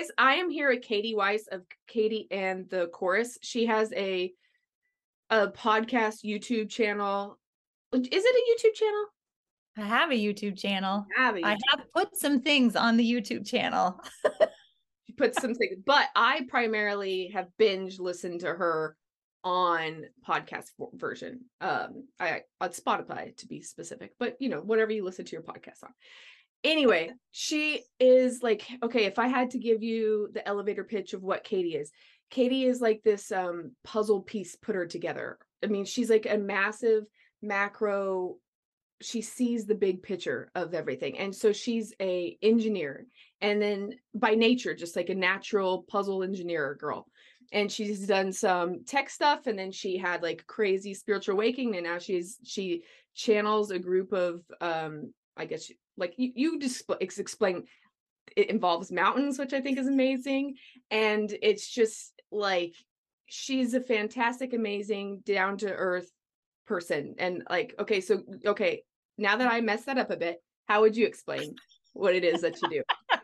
guys, I am here with Katie Weiss of Katie and the Chorus. She has a a podcast YouTube channel. Is it a YouTube channel? I have a YouTube channel. I have, I have put some things on the YouTube channel. she put some things, but I primarily have binge listened to her on podcast version. Um, I on Spotify to be specific, but you know, whatever you listen to your podcast on. Anyway, she is like, okay, if I had to give you the elevator pitch of what Katie is, Katie is like this um puzzle piece put her together. I mean, she's like a massive macro she sees the big picture of everything and so she's a engineer and then by nature just like a natural puzzle engineer girl and she's done some tech stuff and then she had like crazy spiritual awakening and now she's she channels a group of um i guess like you, you just explain it involves mountains which i think is amazing and it's just like she's a fantastic amazing down to earth person and like okay so okay now that i messed that up a bit how would you explain what it is that you do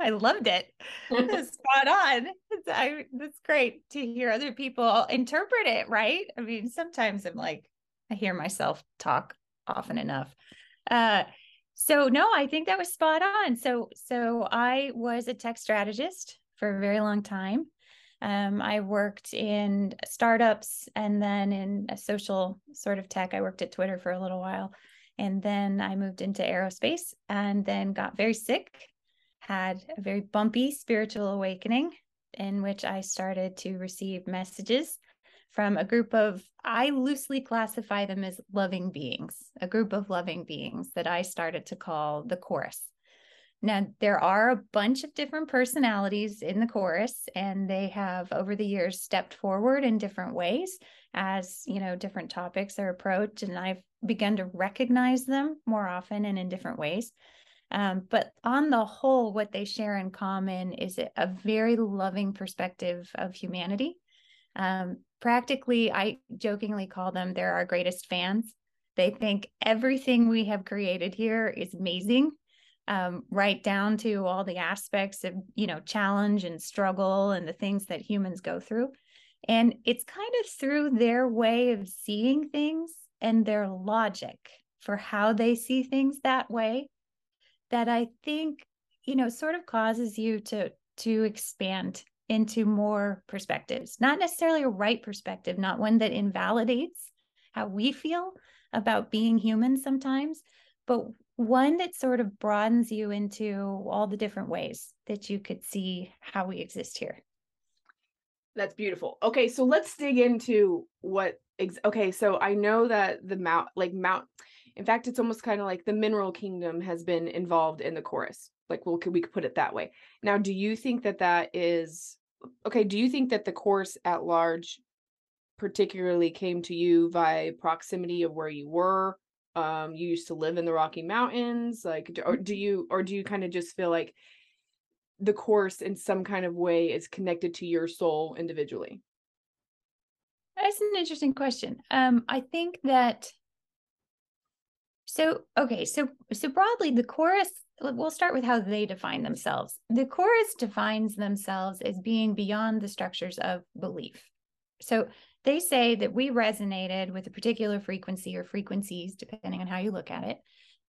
I loved it. Spot on. It's, I, that's great to hear other people interpret it, right? I mean, sometimes I'm like, I hear myself talk often enough. Uh, so no, I think that was spot on. So, so I was a tech strategist for a very long time. Um, I worked in startups and then in a social sort of tech. I worked at Twitter for a little while. And then I moved into aerospace and then got very sick had a very bumpy spiritual awakening in which I started to receive messages from a group of, I loosely classify them as loving beings, a group of loving beings that I started to call the chorus. Now, there are a bunch of different personalities in the chorus, and they have over the years stepped forward in different ways as you know different topics are approached and i've begun to recognize them more often and in different ways um, but on the whole, what they share in common is a very loving perspective of humanity. Um, practically, I jokingly call them they're our greatest fans. They think everything we have created here is amazing, um, right down to all the aspects of you know challenge and struggle and the things that humans go through. And it's kind of through their way of seeing things and their logic for how they see things that way that I think, you know, sort of causes you to to expand into more perspectives, not necessarily a right perspective, not one that invalidates how we feel about being human sometimes, but one that sort of broadens you into all the different ways that you could see how we exist here. That's beautiful. Okay, so let's dig into what ex- okay, so I know that the mount like mount in fact, it's almost kind of like the mineral kingdom has been involved in the chorus. Like, well, we could put it that way. Now, do you think that that is okay? Do you think that the chorus at large, particularly, came to you by proximity of where you were? Um, you used to live in the Rocky Mountains, like, or do you, or do you kind of just feel like the chorus in some kind of way is connected to your soul individually? That's an interesting question. Um, I think that so, okay, so so broadly, the chorus. We'll start with how they define themselves. The chorus defines themselves as being beyond the structures of belief. So they say that we resonated with a particular frequency or frequencies, depending on how you look at it.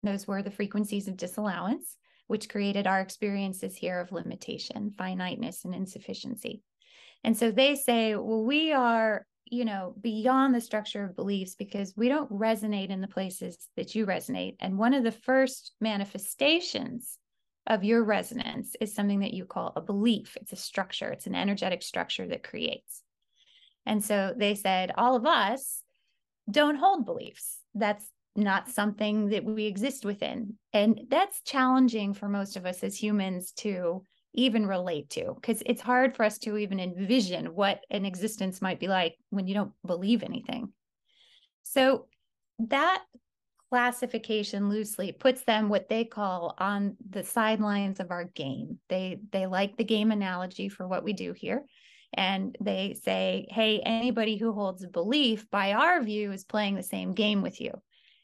Those were the frequencies of disallowance, which created our experiences here of limitation, finiteness, and insufficiency. And so they say, well, we are you know, beyond the structure of beliefs because we don't resonate in the places that you resonate. And one of the first manifestations of your resonance is something that you call a belief. It's a structure, it's an energetic structure that creates. And so they said, all of us don't hold beliefs. That's not something that we exist within. And that's challenging for most of us as humans to even relate to because it's hard for us to even envision what an existence might be like when you don't believe anything. So that classification loosely puts them what they call on the sidelines of our game. They they like the game analogy for what we do here. And they say, hey, anybody who holds a belief by our view is playing the same game with you.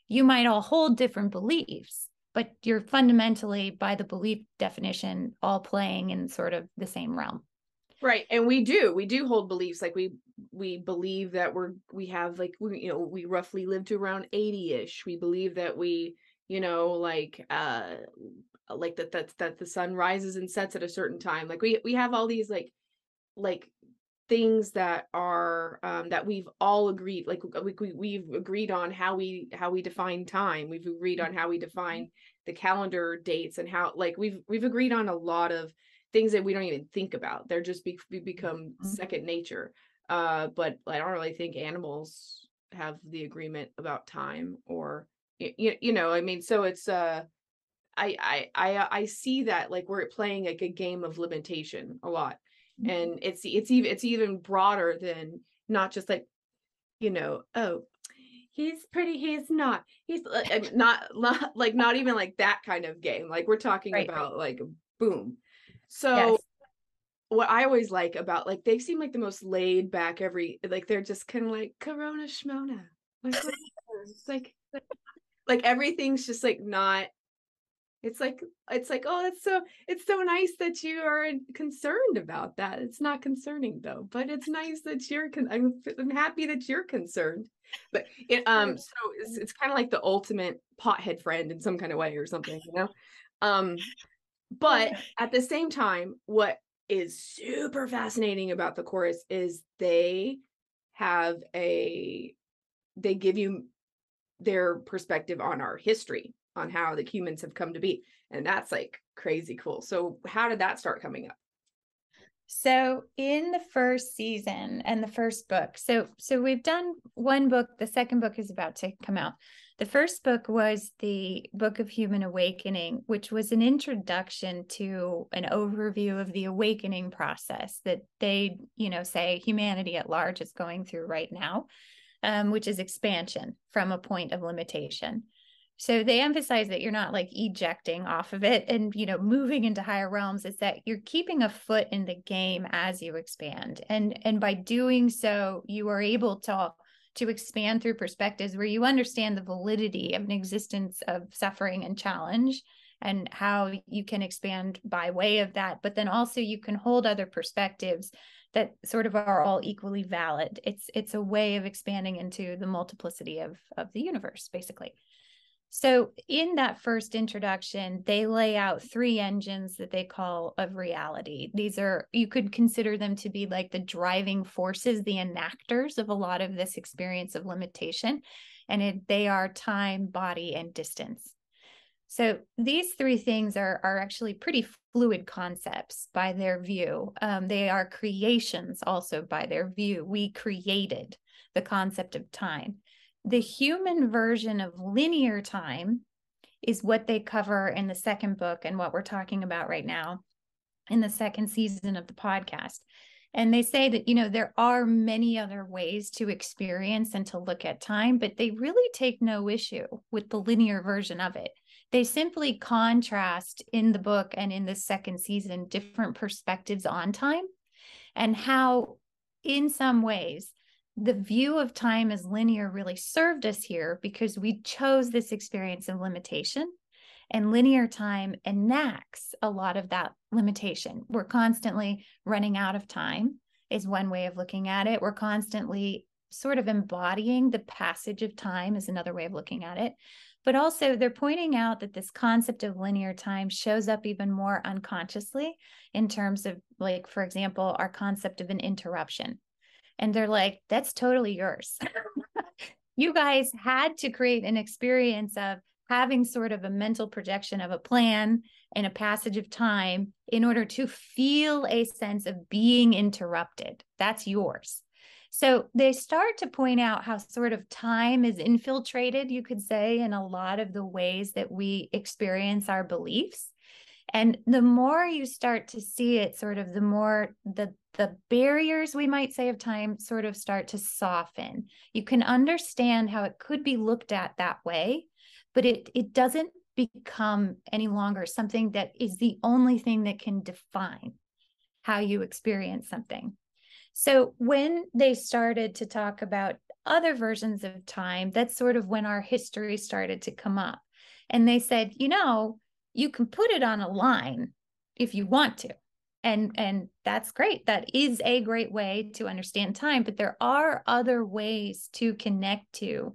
You might all hold different beliefs, but you're fundamentally by the belief definition all playing in sort of the same realm. Right and we do we do hold beliefs like we we believe that we're we have like we you know we roughly live to around 80ish we believe that we you know like uh like that that that the sun rises and sets at a certain time like we we have all these like like things that are um that we've all agreed like we, we we've agreed on how we how we define time. We've agreed on how we define the calendar dates and how like we've we've agreed on a lot of things that we don't even think about. They're just be, become mm-hmm. second nature. Uh but i don't really think animals have the agreement about time or you, you know i mean so it's uh I, I I I see that like we're playing like a game of limitation a lot, mm-hmm. and it's it's even it's even broader than not just like, you know, oh, he's pretty, he's not, he's uh, not not like not even like that kind of game. Like we're talking right. about like boom. So yes what I always like about like they seem like the most laid back every like they're just kind of like Corona shmona Like like like everything's just like not it's like it's like oh it's so it's so nice that you are concerned about that. It's not concerning though but it's nice that you're con- I'm, I'm happy that you're concerned. But it um so it's, it's kind of like the ultimate pothead friend in some kind of way or something you know? Um but at the same time what is super fascinating about the chorus is they have a they give you their perspective on our history on how the humans have come to be. And that's like crazy cool. So, how did that start coming up? So in the first season and the first book, so so we've done one book. The second book is about to come out. The first book was the Book of Human Awakening, which was an introduction to an overview of the awakening process that they, you know, say humanity at large is going through right now, um, which is expansion from a point of limitation. So they emphasize that you're not like ejecting off of it and you know moving into higher realms. It's that you're keeping a foot in the game as you expand, and and by doing so, you are able to to expand through perspectives where you understand the validity of an existence of suffering and challenge and how you can expand by way of that. But then also you can hold other perspectives that sort of are all equally valid. It's it's a way of expanding into the multiplicity of of the universe basically so, in that first introduction, they lay out three engines that they call of reality. These are, you could consider them to be like the driving forces, the enactors of a lot of this experience of limitation. And it, they are time, body, and distance. So, these three things are, are actually pretty fluid concepts by their view. Um, they are creations also by their view. We created the concept of time the human version of linear time is what they cover in the second book and what we're talking about right now in the second season of the podcast. And they say that, you know, there are many other ways to experience and to look at time, but they really take no issue with the linear version of it. They simply contrast in the book and in the second season different perspectives on time and how, in some ways, the view of time as linear really served us here because we chose this experience of limitation and linear time enacts a lot of that limitation. We're constantly running out of time, is one way of looking at it. We're constantly sort of embodying the passage of time, is another way of looking at it. But also, they're pointing out that this concept of linear time shows up even more unconsciously in terms of, like, for example, our concept of an interruption and they're like, that's totally yours. you guys had to create an experience of having sort of a mental projection of a plan and a passage of time in order to feel a sense of being interrupted. That's yours. So they start to point out how sort of time is infiltrated, you could say, in a lot of the ways that we experience our beliefs. And the more you start to see it, sort of the more the the barriers we might say of time sort of start to soften. You can understand how it could be looked at that way, but it it doesn't become any longer something that is the only thing that can define how you experience something. So when they started to talk about other versions of time, that's sort of when our history started to come up. And they said, you know, you can put it on a line if you want to. And and that's great. That is a great way to understand time, but there are other ways to connect to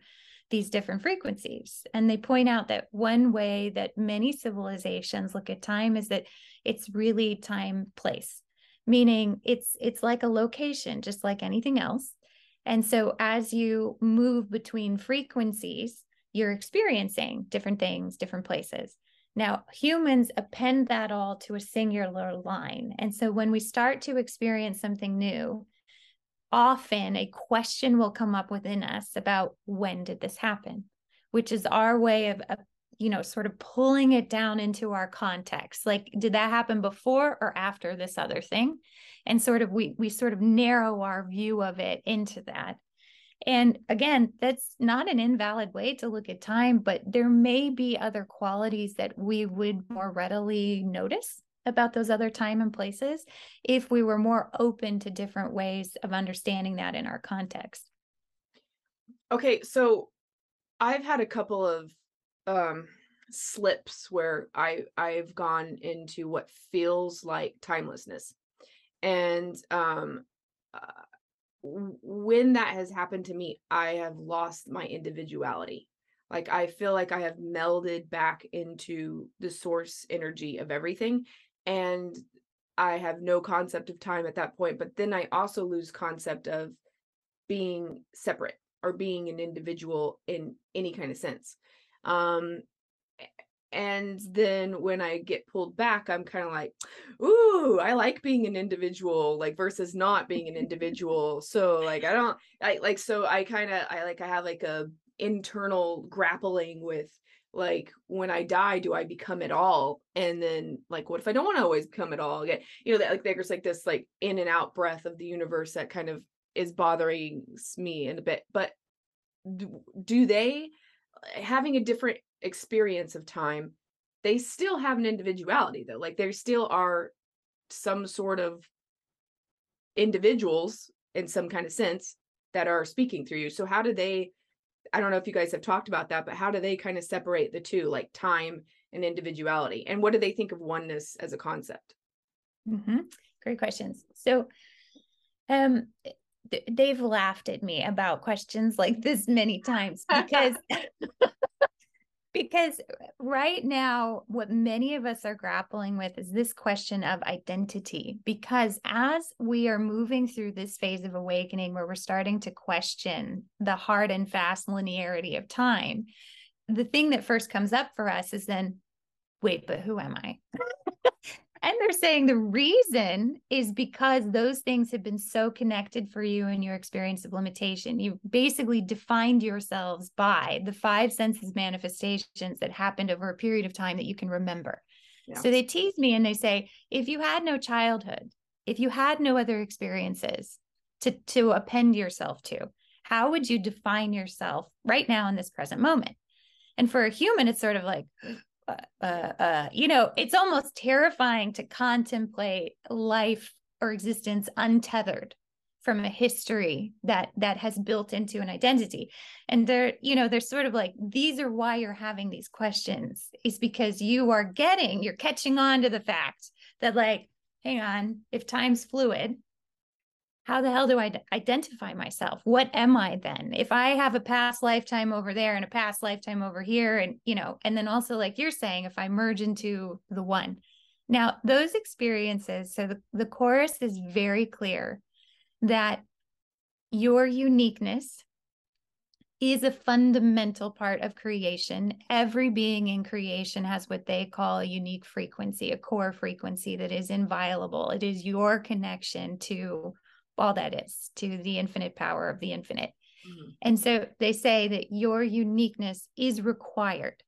these different frequencies. And they point out that one way that many civilizations look at time is that it's really time place, meaning it's it's like a location just like anything else. And so as you move between frequencies, you're experiencing different things, different places. Now, humans append that all to a singular line. And so when we start to experience something new, often a question will come up within us about when did this happen, which is our way of, you know, sort of pulling it down into our context. Like, did that happen before or after this other thing? And sort of we we sort of narrow our view of it into that. And again, that's not an invalid way to look at time, but there may be other qualities that we would more readily notice about those other time and places if we were more open to different ways of understanding that in our context. Okay, so I've had a couple of um slips where I I've gone into what feels like timelessness. And um uh, when that has happened to me, I have lost my individuality. Like I feel like I have melded back into the source energy of everything. And I have no concept of time at that point. But then I also lose concept of being separate or being an individual in any kind of sense. Um, and then when i get pulled back i'm kind of like ooh i like being an individual like versus not being an individual so like i don't i like so i kind of i like i have like a internal grappling with like when i die do i become it all? And then like what if i don't want to always become it all again? You know that like there's like this like in and out breath of the universe that kind of is bothering me in a bit but do, do they uh, having a different experience of time they still have an individuality though like there still are some sort of individuals in some kind of sense that are speaking through you. So how do they i don't know if you guys have talked about that but how do they kind of separate the two like time and individuality? And what do they think of oneness as a concept? Mm-hmm. great questions. So um they've laughed at me about questions like this many times because because uh, right now what many of us are grappling with is this question of identity because as we are moving through this phase of awakening where we're starting to question the hard and fast linearity of time the thing that first comes up for us is then wait but who am i And they're saying the reason is because those things have been so connected for you in your experience of limitation. You basically defined yourselves by the five senses manifestations that happened over a period of time that you can remember. Yeah. So they tease me and they say, if you had no childhood, if you had no other experiences to, to append yourself to, how would you define yourself right now in this present moment? And for a human, it's sort of like, uh, uh, uh, you know, it's almost terrifying to contemplate life or existence untethered from a history that that has built into an identity. And they're you know they're sort of like these are why you're having these questions is because you are getting you're catching on to the fact that like hang on if time's fluid how the hell do I identify myself? What am I then? If I have a past lifetime over there and a past lifetime over here, and you know, and then also like you're saying, if I merge into the one. Now, those experiences, so the, the chorus is very clear that your uniqueness is a fundamental part of creation. Every being in creation has what they call a unique frequency, a core frequency that is inviolable. It is your connection to all that is to the infinite power of the infinite. Mm-hmm. And so they say that your uniqueness is required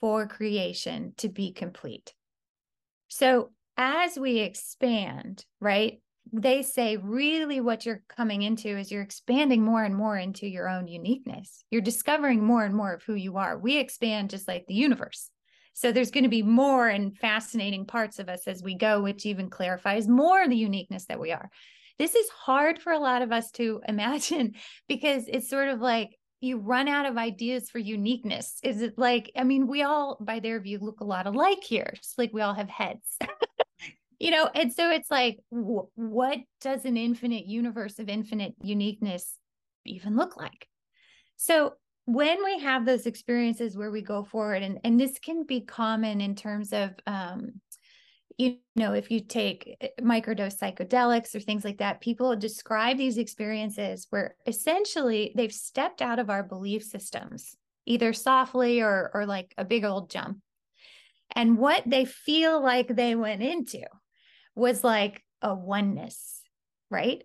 for creation to be complete. So as we expand, right, they say really what you're coming into is you're expanding more and more into your own uniqueness. You're discovering more and more of who you are. We expand just like the universe. So there's going to be more and fascinating parts of us as we go, which even clarifies more the uniqueness that we are. This is hard for a lot of us to imagine because it's sort of like you run out of ideas for uniqueness. Is it like, I mean, we all, by their view, look a lot alike here. It's like we all have heads. you know, and so it's like, what does an infinite universe of infinite uniqueness even look like? So when we have those experiences where we go forward, and, and this can be common in terms of, um, you know, if you take eh, microdose psychedelics or things like that, people describe these experiences where essentially they've stepped out of our belief systems, either softly or or like a big old jump. And what they feel like they went into was like a oneness, right?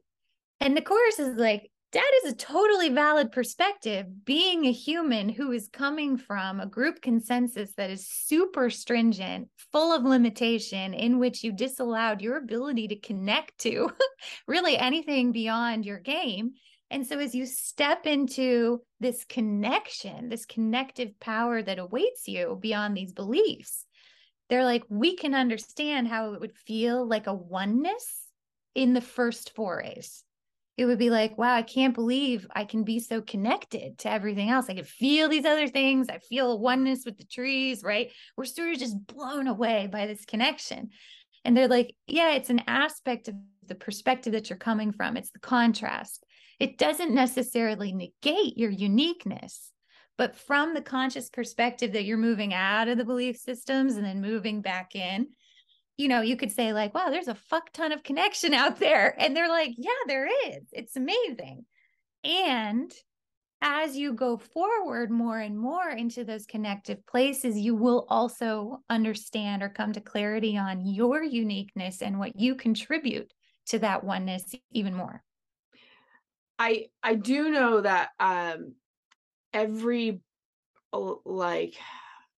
And the chorus is like, that is a totally valid perspective. Being a human who is coming from a group consensus that is super stringent full of limitation in which you disallowed your ability to connect to really anything beyond your game. And so as you step into this connection this connective power that awaits you beyond these beliefs they're like we can understand how it would feel like a oneness in the first forays it would be like, wow, I can't believe I can be so connected to everything else. I can feel these other things. I feel oneness with the trees, right? We're sort of just blown away by this connection. And they're like, yeah, it's an aspect of the perspective that you're coming from, it's the contrast. It doesn't necessarily negate your uniqueness. But from the conscious perspective that you're moving out of the belief systems and then moving back in, you know, you could say, like, wow, there's a fuck ton of connection out there. And they're like, yeah, there is. It's amazing. And as you go forward more and more into those connective places, you will also understand or come to clarity on your uniqueness and what you contribute to that oneness even more. I I do know that um every like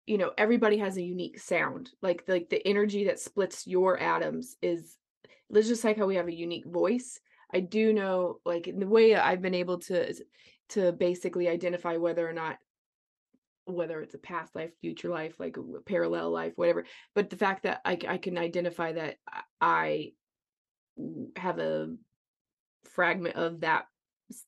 you know everybody has a unique sound like like the energy that splits your atoms is it's just like how we have a unique voice. I do know like in the way i've been able to to basically identify whether or not whether it's a past life future life like a parallel life whatever but the fact that i, I can identify that i have a fragment of that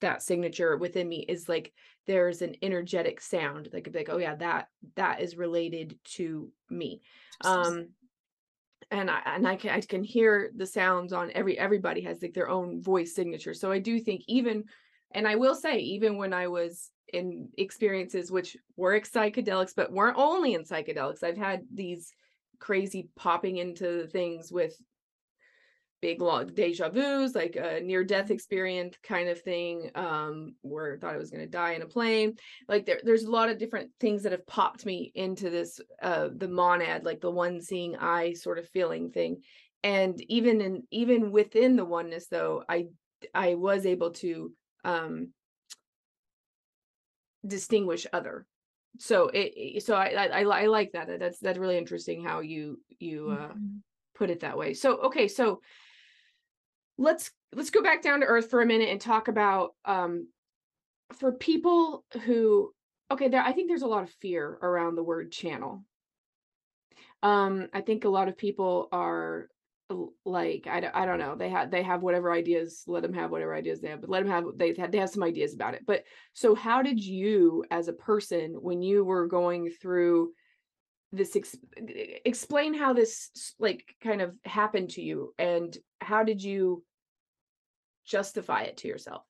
that signature within me is like there's an energetic sound like like oh yeah that that is related to me um and I and I can I can hear the sounds on every everybody has like their own voice signature. So I do think even and I will say even when I was in experiences which were psychedelics but weren't only in psychedelics, I've had these crazy popping into things with big long deja vus, like a near death experience kind of thing, um, where I thought I was going to die in a plane. Like there, there's a lot of different things that have popped me into this, uh, the monad, like the one seeing eye sort of feeling thing. And even in, even within the oneness though, I, I was able to, um, distinguish other so it so I, I i like that that's that's really interesting how you you uh mm-hmm. put it that way so okay so let's let's go back down to earth for a minute and talk about um for people who okay there i think there's a lot of fear around the word channel. Um i think a lot of people are like I, I don't know they have they have whatever ideas let them have whatever ideas they have but let them have they had they have some ideas about it. But so how did you as a person when you were going through this ex- explain how this like kind of happened to you and how did you justify it to yourself?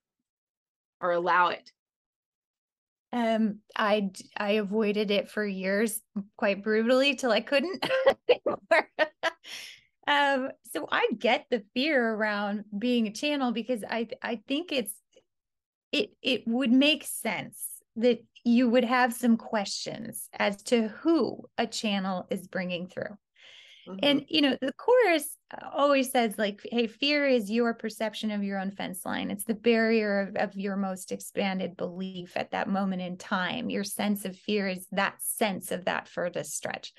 Or allow it? Um i i avoided it for years quite brutally till i couldn't um so i get the fear around being a channel because i i think it's it it would make sense that you would have some questions as to who a channel is bringing through. Mm-hmm. And, you know, the chorus always says, like, hey, fear is your perception of your own fence line. It's the barrier of, of your most expanded belief at that moment in time. Your sense of fear is that sense of that furthest stretch.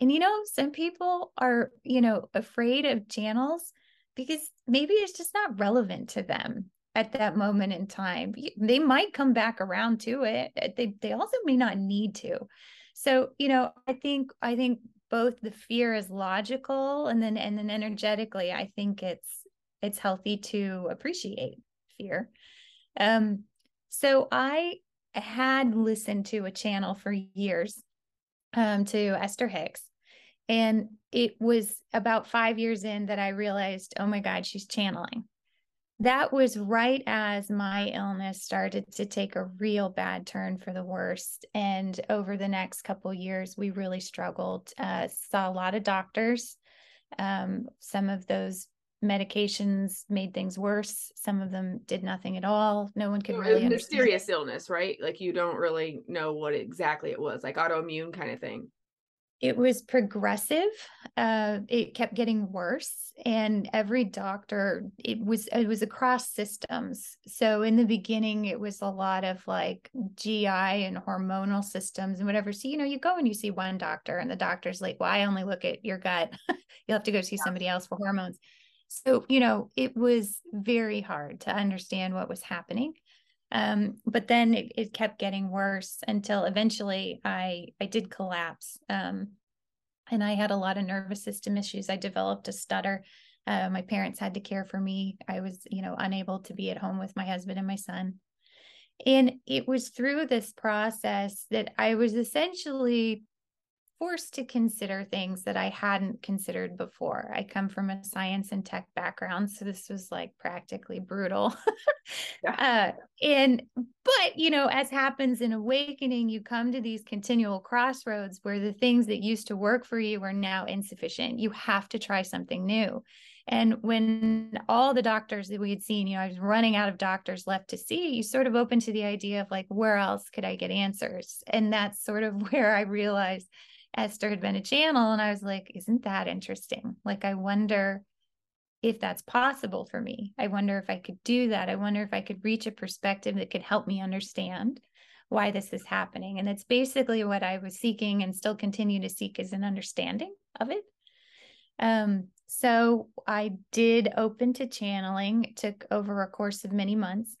And, you know, some people are, you know, afraid of channels because maybe it's just not relevant to them at that moment in time. They might come back around to it. Eh, they they also may not need to. So, you know, I think I think both the fear is logical and then and then energetically, I think it's it's healthy to appreciate fear. Um so I had listened to a channel for years um, to Esther Hicks. And it was about five years in that I realized, oh my God, she's channeling. That was right as my illness started to take a real bad turn for the worst. And over the next couple years, we really struggled. Uh, saw a lot of doctors. Um, some of those medications made things worse. Some of them did nothing at all. No one could really a mysterious illness, right? Like you don't really know what exactly it was, like autoimmune kind of thing. It was progressive. Uh, it kept getting worse, and every doctor it was it was across systems. So in the beginning, it was a lot of like GI and hormonal systems and whatever. So you know, you go and you see one doctor, and the doctor's like, "Well, I only look at your gut. You'll have to go see somebody else for hormones." So, you know, it was very hard to understand what was happening. Um, but then it, it, kept getting worse until eventually I I did collapse. Um, and I had a lot of nervous system issues. I developed a stutter. Uh, my parents had to care for me. I was, you know, unable to be at home with my husband and my son. And it was through this process that I was essentially forced to consider things that I hadn't considered before. I come from a science and tech background, so this was like practically brutal. yeah. uh, and but you know, as happens in awakening, you come to these continual crossroads where the things that used to work for you are now insufficient. You have to try something new. And when all the doctors that we had seen, you know, I was running out of doctors left to see, you sort of open to the idea of like, where else could I get answers? And that's sort of where I realized Esther had been a channel. And I was like, isn't that interesting? Like, I wonder if that's possible for me. I wonder if I could do that. I wonder if I could reach a perspective that could help me understand why this is happening. And it's basically what I was seeking and still continue to seek is an understanding of it. Um, so I did open to channeling. It took over a course of many months.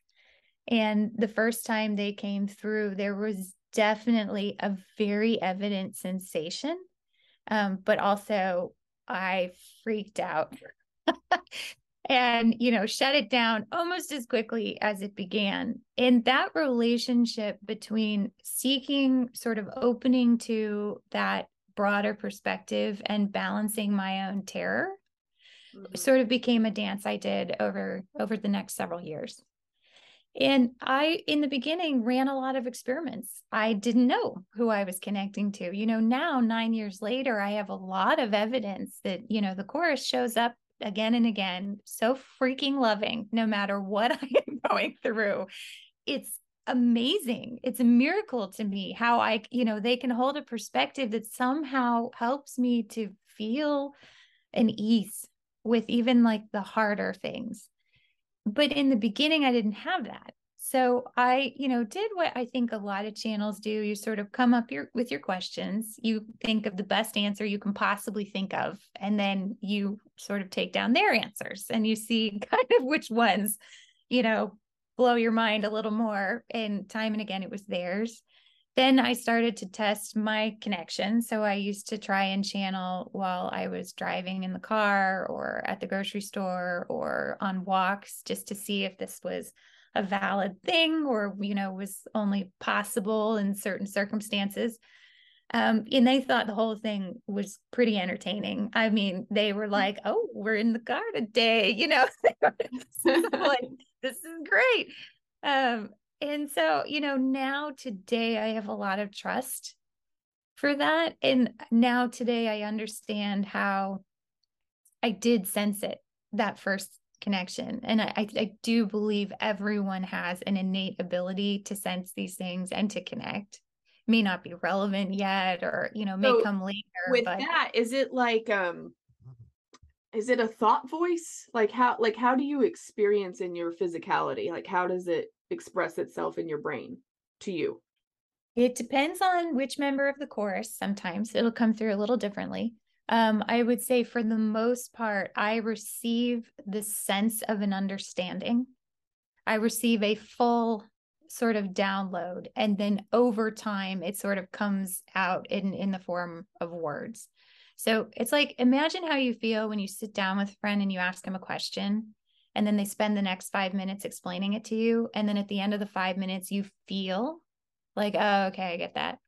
And the first time they came through, there was definitely a very evident sensation. Um, but also, I freaked out and, you know, shut it down almost as quickly as it began. And that relationship between seeking sort of opening to that broader perspective and balancing my own terror mm-hmm. sort of became a dance I did over over the next several years. And I, in the beginning, ran a lot of experiments. I didn't know who I was connecting to. You know, now, nine years later, I have a lot of evidence that, you know, the chorus shows up again and again, so freaking loving, no matter what I am going through. It's amazing. It's a miracle to me how I, you know, they can hold a perspective that somehow helps me to feel an ease with even like the harder things but in the beginning i didn't have that. So i you know did what i think a lot of channels do. You sort of come up your with your questions. You think of the best answer you can possibly think of and then you sort of take down their answers and you see kind of which ones you know blow your mind a little more. And time and again it was theirs then I started to test my connection. So I used to try and channel while I was driving in the car or at the grocery store or on walks just to see if this was a valid thing or, you know, was only possible in certain circumstances. Um, and they thought the whole thing was pretty entertaining. I mean, they were like, "Oh, we're in the car today," you know. like, this is great. Um, and so, you know, now today I have a lot of trust for that. And now today I understand how I did sense it that first connection. And I, I do believe everyone has an innate ability to sense these things and to connect. May not be relevant yet, or you know, may so come later. With but... that, is it like um is it a thought voice? Like how like how do you experience in your physicality? Like how does it express itself in your brain to you? It depends on which member of the chorus. Sometimes it'll come through a little differently. Um, I would say for the most part, I receive the sense of an understanding. I receive a full sort of download, and then over time, it sort of comes out in in the form of words. So it's like imagine how you feel when you sit down with a friend and you ask them a question and then they spend the next five minutes explaining it to you and then at the end of the five minutes you feel like oh okay i get that.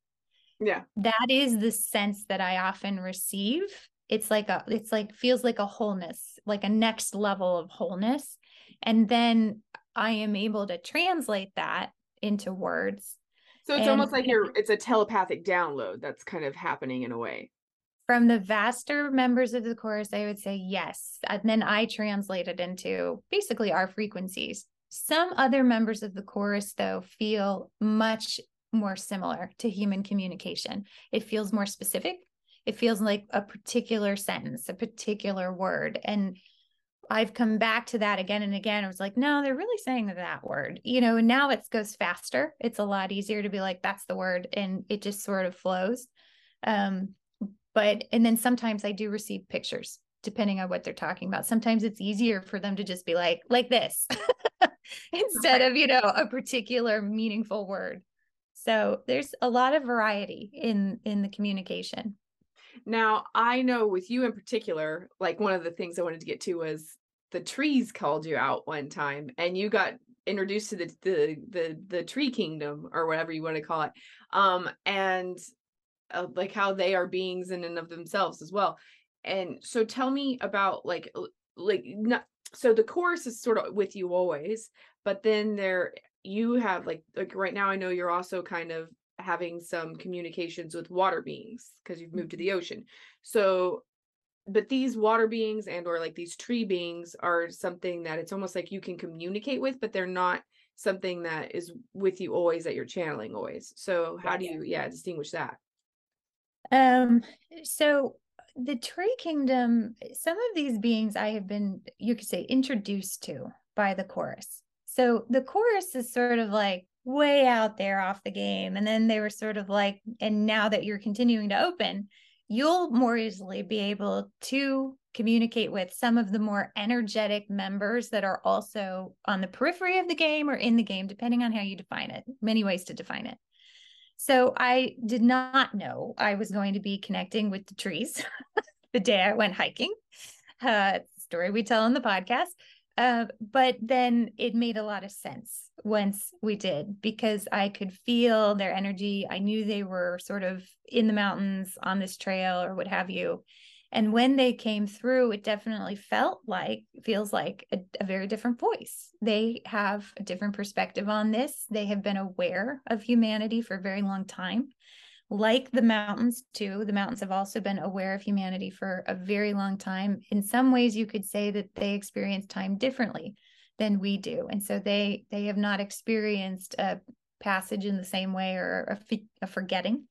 Yeah. That is the sense that i often receive. It's like a it's like feels like a wholeness like a next level of wholeness. And then i am able to translate that into words. So it's and, almost like you're it's a telepathic download that's kind of happening in a way from the vaster members of the chorus i would say yes and then i translate it into basically our frequencies some other members of the chorus though feel much more similar to human communication it feels more specific it feels like a particular sentence, a particular word. And I've come back to that again and again. I was like, no, they're really saying that word, you know, and now it goes faster. It's a lot easier to be like, that's the word. And it just sort of flows. Um, but, and then sometimes I do receive pictures depending on what they're talking about. Sometimes it's easier for them to just be like, like this instead of, you know, a particular meaningful word. So there's a lot of variety in in the communication. Now, I know with you in particular, like one of the things I wanted to get to was the trees called you out one time and you got introduced to the the the, the tree kingdom or whatever you want to call it. Um and uh, like how they are beings in and of themselves as well. And so tell me about like like not so the chorus is sort of with you always, but then there you have like like right now I know you're also kind of having some communications with water beings because you've moved to the mm-hmm. ocean. So but these water beings and or like these tree beings are something that it's almost like you can communicate with but they're not something that is with you always that you're channeling always so how do you yeah distinguish that um so the tree kingdom some of these beings i have been you could say introduced to by the chorus so the chorus is sort of like way out there off the game. And then they were sort of like, and now that you're continuing to open, you'll more easily be able to communicate with some of the more energetic members that are also on the periphery of the game or in the game, depending on how you define it. Many ways to define it. So I did not know I was going to be connecting with the trees the day I went hiking. Uh, story we tell in the podcast. Uh, but then it made a lot of sense once we did because I could feel their energy. I knew they were sort of in the mountains on this trail or what have you. And when they came through, it definitely felt like, feels like a, a very different voice. They have a different perspective on this. They have been aware of humanity for a very long time like the mountains too the mountains have also been aware of humanity for a very long time in some ways you could say that they experience time differently than we do and so they they have not experienced a passage in the same way or a, a forgetting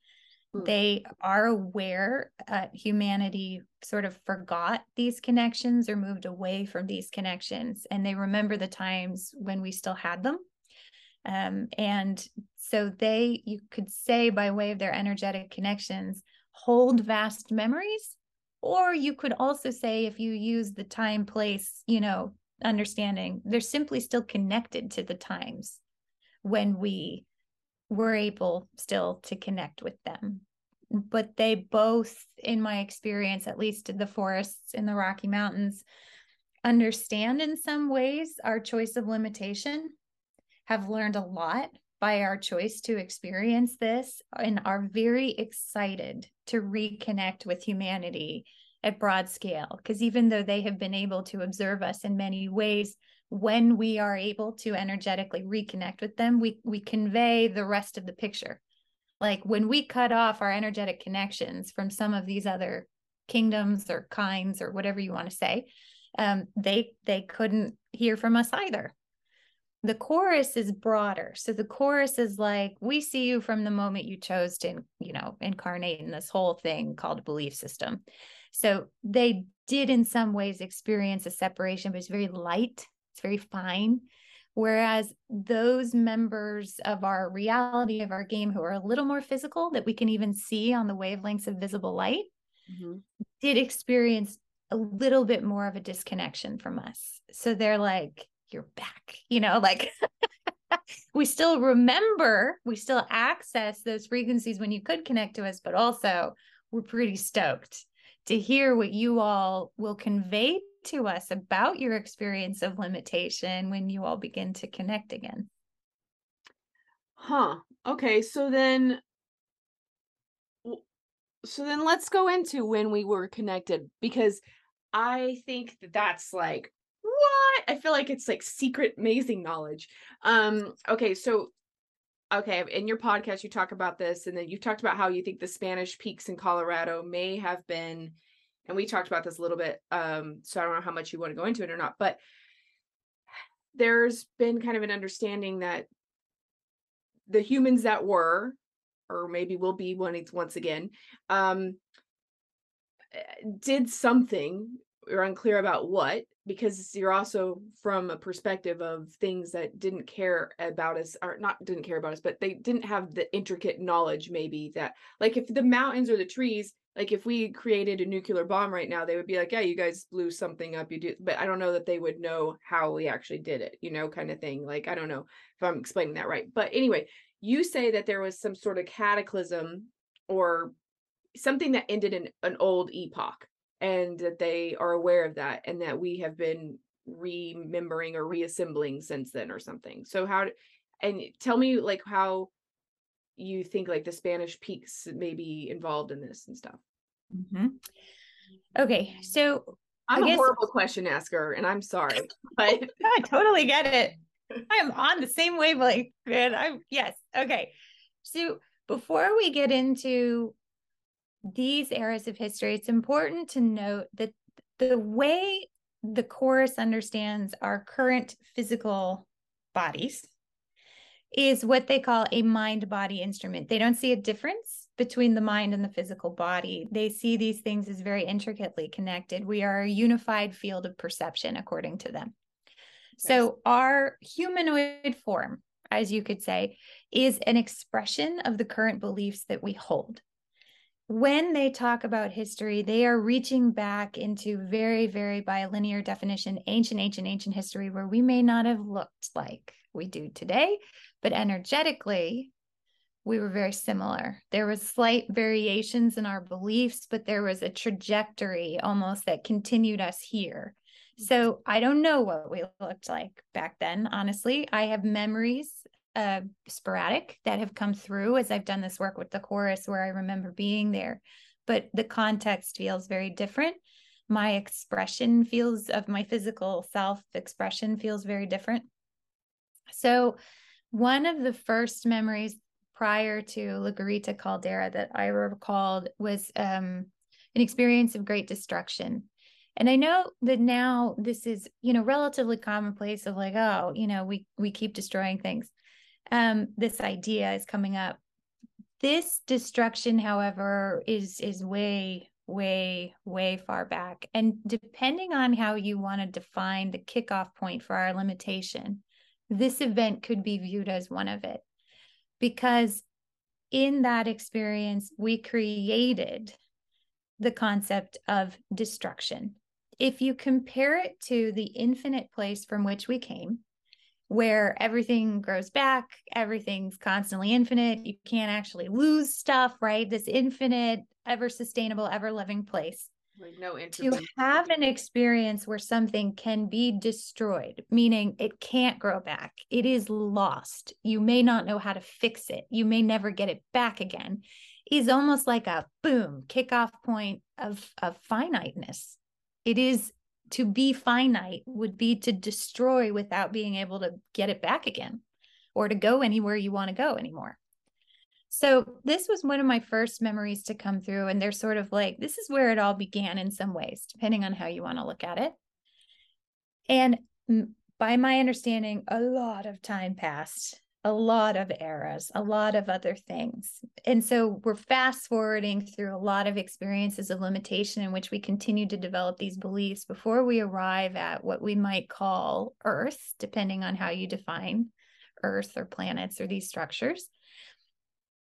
hmm. they are aware uh, humanity sort of forgot these connections or moved away from these connections and they remember the times when we still had them um, and so they, you could say, by way of their energetic connections, hold vast memories. Or you could also say, if you use the time, place, you know, understanding, they're simply still connected to the times when we were able still to connect with them. But they both, in my experience, at least the forests in the Rocky Mountains, understand in some ways our choice of limitation have learned a lot by our choice to experience this and are very excited to reconnect with humanity at broad scale. Because even though they have been able to observe us in many ways, when we are able to energetically reconnect with them, we, we convey the rest of the picture. Like when we cut off our energetic connections from some of these other kingdoms or kinds or whatever you want to say, um, they they couldn't hear from us either. The chorus is broader. So the chorus is like we see you from the moment you chose to you know incarnate in this whole thing called belief system. So they did in some ways experience a separation but it's very light it's very fine whereas those members of our reality of our game who are a little more physical that we can even see on the wavelengths of visible light mm-hmm. did experience a little bit more of a disconnection from us so they're like you're back you know like we still remember we still access those frequencies when you could connect to us but also we're pretty stoked to hear what you all will convey to us about your experience of limitation when you all begin to connect again huh Okay, so then so then let's go into when we were connected because I think that that's like what? I feel like it's like secret amazing knowledge. Um okay, so okay, in your podcast you talk about this and then you talked about how you think the Spanish peaks in Colorado may have been and we talked about this a little bit um so I don't know how much you want to go into it or not, but there's been kind of an understanding that the humans that were or maybe will be once once again um eh, did something you're unclear about what because you're also from a perspective of things that didn't care about us or not didn't care about us but they didn't have the intricate knowledge maybe that like if the mountains or the trees like if we created a nuclear bomb right now they would be like yeah you guys blew something up you do but i don't know that they would know how we actually did it you know kind of thing like i don't know if i'm explaining that right but anyway you say that there was some sort of cataclysm or something that ended in an old epoch and that they are aware of that and that we have been remembering or reassembling since then or something. So how and tell me like how you think like the spanish peaks may be involved in this and stuff? Mm-hmm. okay so i'm I a guess, horrible question asker and i'm sorry but i totally get it. I'm on the same wavelength man i'm yes okay. So before we get into these eras of history, it's important to note that the way the chorus understands our current physical bodies is what they call a mind body instrument. They don't see a difference between the mind and the physical body. They see these things as very intricately connected. We are a unified field of perception, according to them. Yes. So, our humanoid form, as you could say, is an expression of the current beliefs that we hold when they talk about history, they are reaching back into very, very by linear definition, ancient, ancient, ancient history where we may not have looked like we do today, but energetically, we were very similar. There was slight variations in our beliefs, but there was a trajectory almost that continued us here. So I don't know what we looked like back then. Honestly, I have memories uh, sporadic that have come through as I've done this work with the chorus where I remember being there, but the context feels very different. My expression feels of my physical self expression feels very different. So, one of the first memories prior to La Garita Caldera that I recalled was um, an experience of great destruction. And I know that now this is, you know, relatively commonplace of like, oh, you know, we we keep destroying things um, this idea is coming up. This destruction, however, is is way, way, way far back. And depending on how you want to define the kickoff point for our limitation, this event could be viewed as one of it. Because in that experience, we created the concept of destruction. If you compare it to the infinite place from which we came, where everything grows back, everything's constantly infinite. You can't actually lose stuff, right? This infinite, ever sustainable, ever loving place. Like no to have an experience where something can be destroyed, meaning it can't grow back, it is lost. You may not know how to fix it, you may never get it back again, is almost like a boom kickoff point of, of finiteness. It is to be finite would be to destroy without being able to get it back again or to go anywhere you want to go anymore. So, this was one of my first memories to come through. And they're sort of like, this is where it all began in some ways, depending on how you want to look at it. And by my understanding, a lot of time passed a lot of eras, a lot of other things. And so we're fast forwarding through a lot of experiences of limitation in which we continue to develop these beliefs before we arrive at what we might call Earth, depending on how you define Earth or planets or these structures.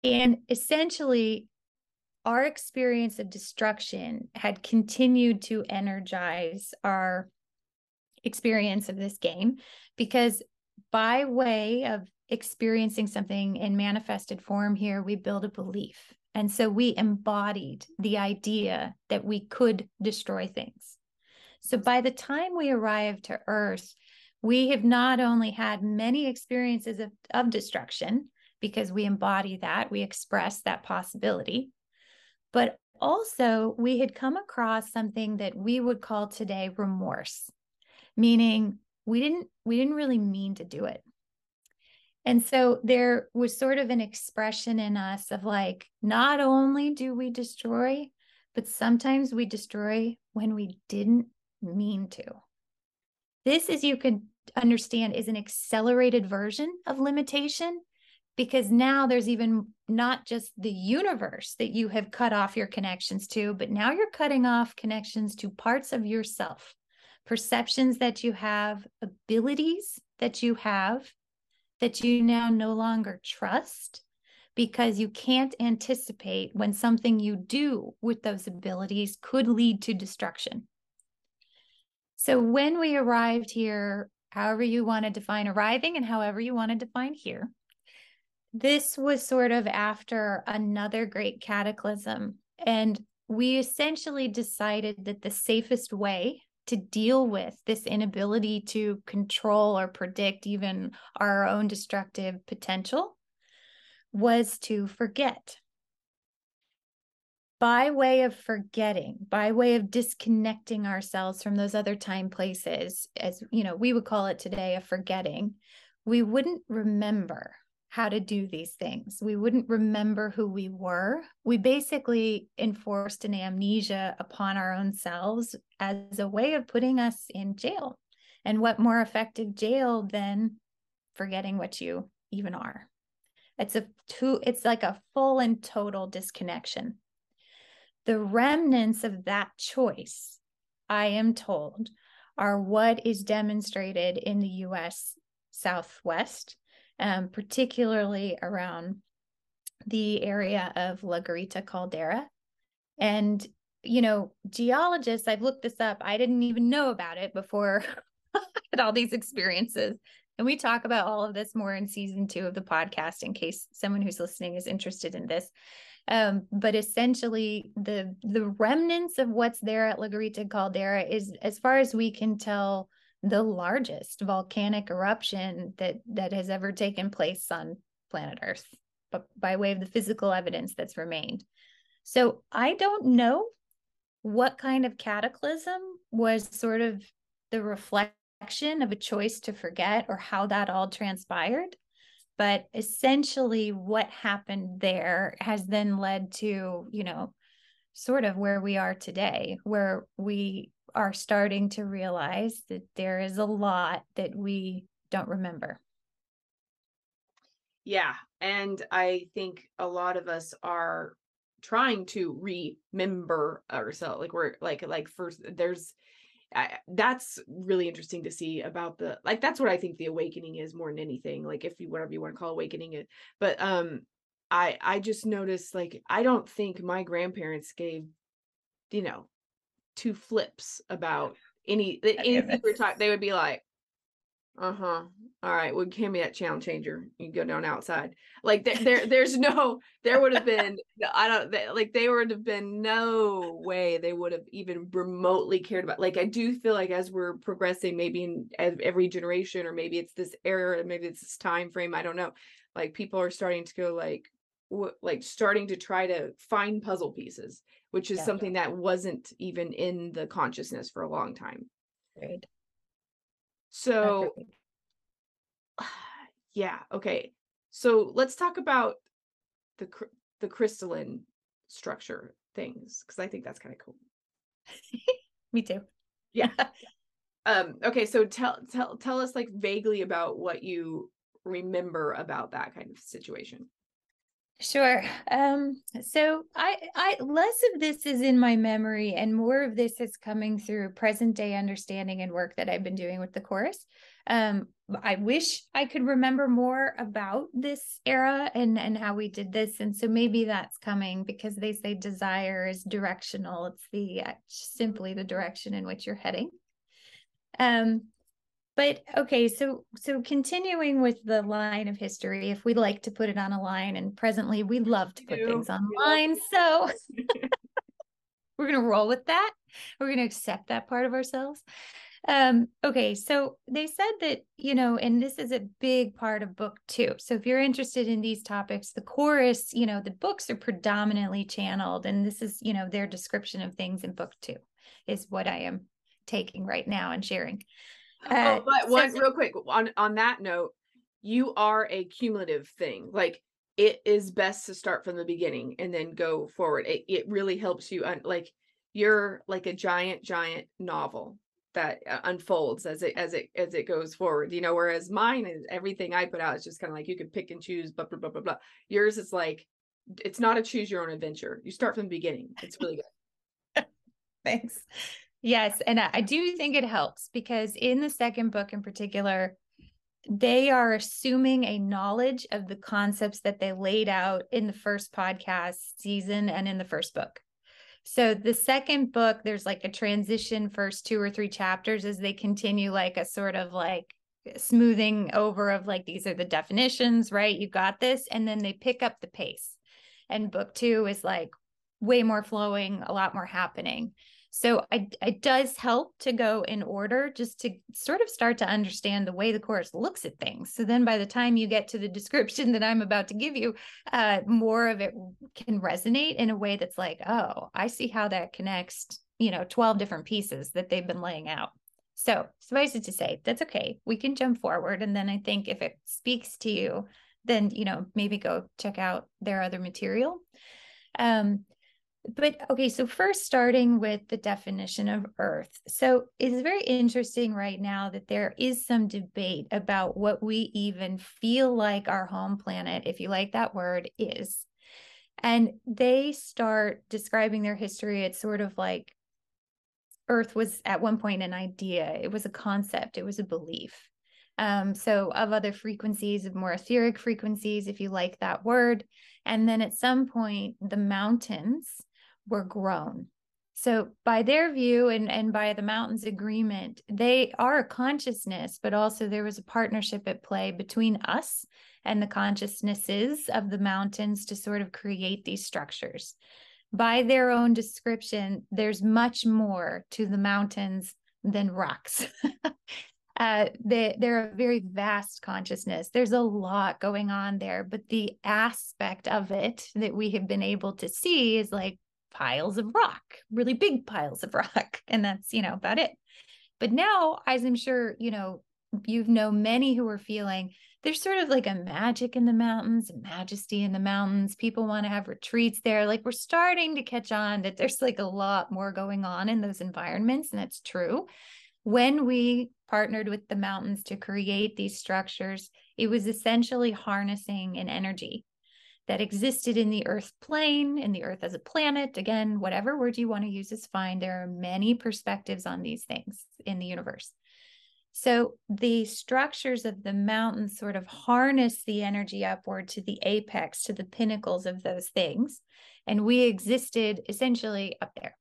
And essentially, our experience of destruction had continued to energize our experience of this game because by way of experiencing something in manifested form here, we build a belief. And so we embodied the idea that we could destroy things. So by the time we arrived to Earth, we have not only had many experiences of, of destruction, because we embody that, we express that possibility. But also, we had come across something that we would call today remorse, meaning we didn't we didn't really mean to do it. And so there was sort of an expression in us of like, not only do we destroy, but sometimes we destroy when we didn't mean to. This, as you can understand, is an accelerated version of limitation because now there's even not just the universe that you have cut off your connections to, but now you're cutting off connections to parts of yourself, perceptions that you have, abilities that you have that you now no longer trust because you can't anticipate when something you do with those abilities could lead to destruction. So when we arrived here, however you want to define arriving and however you want to define here, this was sort of after another great cataclysm. And we essentially decided that the safest way to deal with this inability to control or predict even our own destructive potential was to forget. By way of forgetting, by way of disconnecting ourselves from those other time places, as you know, we would call it today a forgetting, we wouldn't remember how to do these things. We wouldn't remember who we were. We basically enforced an amnesia upon our own selves as a way of putting us in jail. And what more effective jail than forgetting what you even are? It's a two, it's like a full and total disconnection. The remnants of that choice, I am told, are what is demonstrated in the US Southwest um, particularly around the area of La Garita caldera. And, you know, geologists, I've looked this up, I didn't even know about it before I had all these experiences. And we talk about all of this more in season two of the podcast in case someone who's listening is interested in this. Um, but essentially, the the remnants of what's there at La Garita Caldera is, as far as we can tell, the largest volcanic eruption that that has ever taken place on planet Earth, but by way of the physical evidence that's remained. So I don't know what kind of cataclysm was sort of the reflection of a choice to forget or how that all transpired. But essentially, what happened there has then led to, you know, sort of where we are today, where we are starting to realize that there is a lot that we don't remember. Yeah. And I think a lot of us are trying to remember ourselves. Like we're like, like first, there's, I, that's really interesting to see about the like that's what I think the awakening is more than anything like if you whatever you want to call awakening it but um I I just noticed like I don't think my grandparents gave you know two flips about any anything we're talking. They would be like, "Uh huh, all right, well, give me that channel changer. You go down outside." Like there, there there's no, there would have been, I don't they, like they would have been no way they would have even remotely cared about. Like I do feel like as we're progressing, maybe in every generation, or maybe it's this era, maybe it's this time frame. I don't know. Like people are starting to go like, like starting to try to find puzzle pieces which is yeah. something that wasn't even in the consciousness for a long time. Right. So, yeah, okay. So let's talk about the the crystalline structure things because I think that's kind of cool. Me too. Yeah. um. Okay. So tell tell tell us like vaguely about what you remember about that kind of situation. Sure. Um, so I, I less of this is in my memory, and more of this is coming through present day understanding and work that I've been doing with the chorus. Um, I wish I could remember more about this era and and how we did this, and so maybe that's coming because they say desire is directional. It's the uh, simply the direction in which you're heading. Um, but okay, so so continuing with the line of history, if we'd like to put it on a line, and presently we love to put things on lines, so we're gonna roll with that. We're gonna accept that part of ourselves. Um, okay, so they said that, you know, and this is a big part of book two. So if you're interested in these topics, the chorus, you know, the books are predominantly channeled, and this is, you know, their description of things in book two is what I am taking right now and sharing. Oh, uh, oh, but one real quick on on that note, you are a cumulative thing. Like it is best to start from the beginning and then go forward. It it really helps you un- like you're like a giant giant novel that uh, unfolds as it as it as it goes forward you know whereas mine is everything i put out is just kind of like you could pick and choose blah blah blah blah blah yours is like it's not a choose your own adventure you start from the beginning it's really good thanks yes and I, do think it helps because in the second book in particular they are assuming a knowledge of the concepts that they laid out in the first podcast season and in the first book so the second book, there's like a transition first two or three chapters as they continue like a sort of like smoothing over of like these are the definitions, right? You got this. And then they pick up the pace. And book two is like way more flowing, a lot more happening. So I, it does help to go in order just to sort of start to understand the way the chorus looks at things. So then by the time you get to the description that I'm about to give you, uh, more of it can resonate in a way that's like, oh, I see how that connects, you know, 12 different pieces that they've been laying out. So suffice it to say, that's okay. We can jump forward. And then I think if it speaks to you, then, you know, maybe go check out their other material. Um, but okay, so first starting with the definition of Earth. So it's very interesting right now that there is some debate about what we even feel like our home planet, if you like that word, is. And they start describing their history. It's sort of like Earth was at one point an idea, it was a concept, it was a belief. Um, so, of other frequencies, of more etheric frequencies, if you like that word. And then at some point, the mountains were grown. So, by their view and, and by the mountains agreement, they are a consciousness, but also there was a partnership at play between us and the consciousnesses of the mountains to sort of create these structures. By their own description, there's much more to the mountains than rocks. uh, they, they're a very vast consciousness. There's a lot going on there, but the aspect of it that we have been able to see is like piles of rock, really big piles of rock. And that's, you know, about it. But now, as I'm sure, you know, you've know many who are feeling there's sort of like a magic in the mountains, majesty in the mountains. People want to have retreats there. Like we're starting to catch on that there's like a lot more going on in those environments. And that's true. When we partnered with the mountains to create these structures, it was essentially harnessing an energy that existed in the earth plane, in the earth as a planet. Again, whatever word you want to use is fine. There are many perspectives on these things in the universe. So the structures of the mountains sort of harness the energy upward to the apex, to the pinnacles of those things. And we existed essentially up there.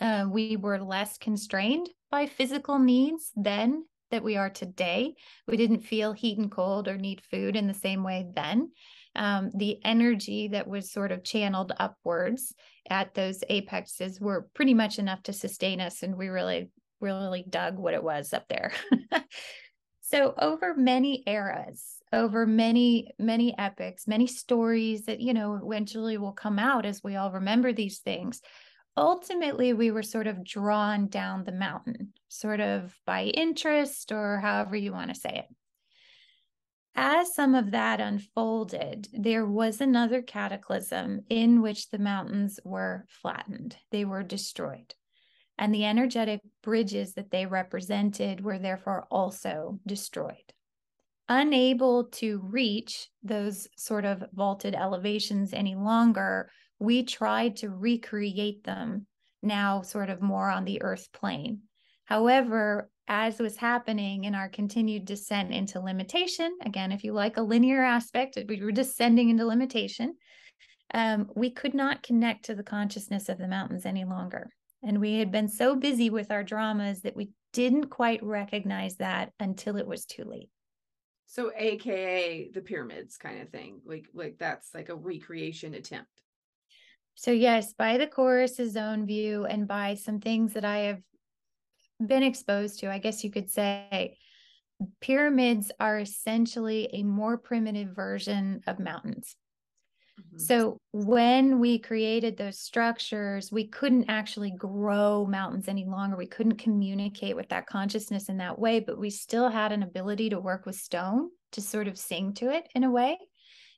Uh, we were less constrained by physical needs then that we are today. We didn't feel heat and cold or need food in the same way then um, the energy that was sort of channeled upwards at those apexes were pretty much enough to sustain us. And we really, really dug what it was up there. so, over many eras, over many, many epics, many stories that, you know, eventually will come out as we all remember these things ultimately we were sort of drawn down the mountain, sort of by interest or however you want to say it as some of that unfolded, there was another cataclysm in which the mountains were flattened, they were destroyed. And the energetic bridges that they represented were therefore also destroyed. Unable to reach those sort of vaulted elevations any longer, we tried to recreate them now, sort of more on the earth plane. However, as was happening in our continued descent into limitation, again, if you like a linear aspect, we were descending into limitation, um, we could not connect to the consciousness of the mountains any longer. And we had been so busy with our dramas that we didn't quite recognize that until it was too late. So AKA the pyramids kind of thing. Like like that's like a recreation attempt. So yes, by the chorus's own view and by some things that I have been exposed to, I guess you could say, pyramids are essentially a more primitive version of mountains. Mm-hmm. So when we created those structures, we couldn't actually grow mountains any longer. We couldn't communicate with that consciousness in that way, but we still had an ability to work with stone to sort of sing to it in a way.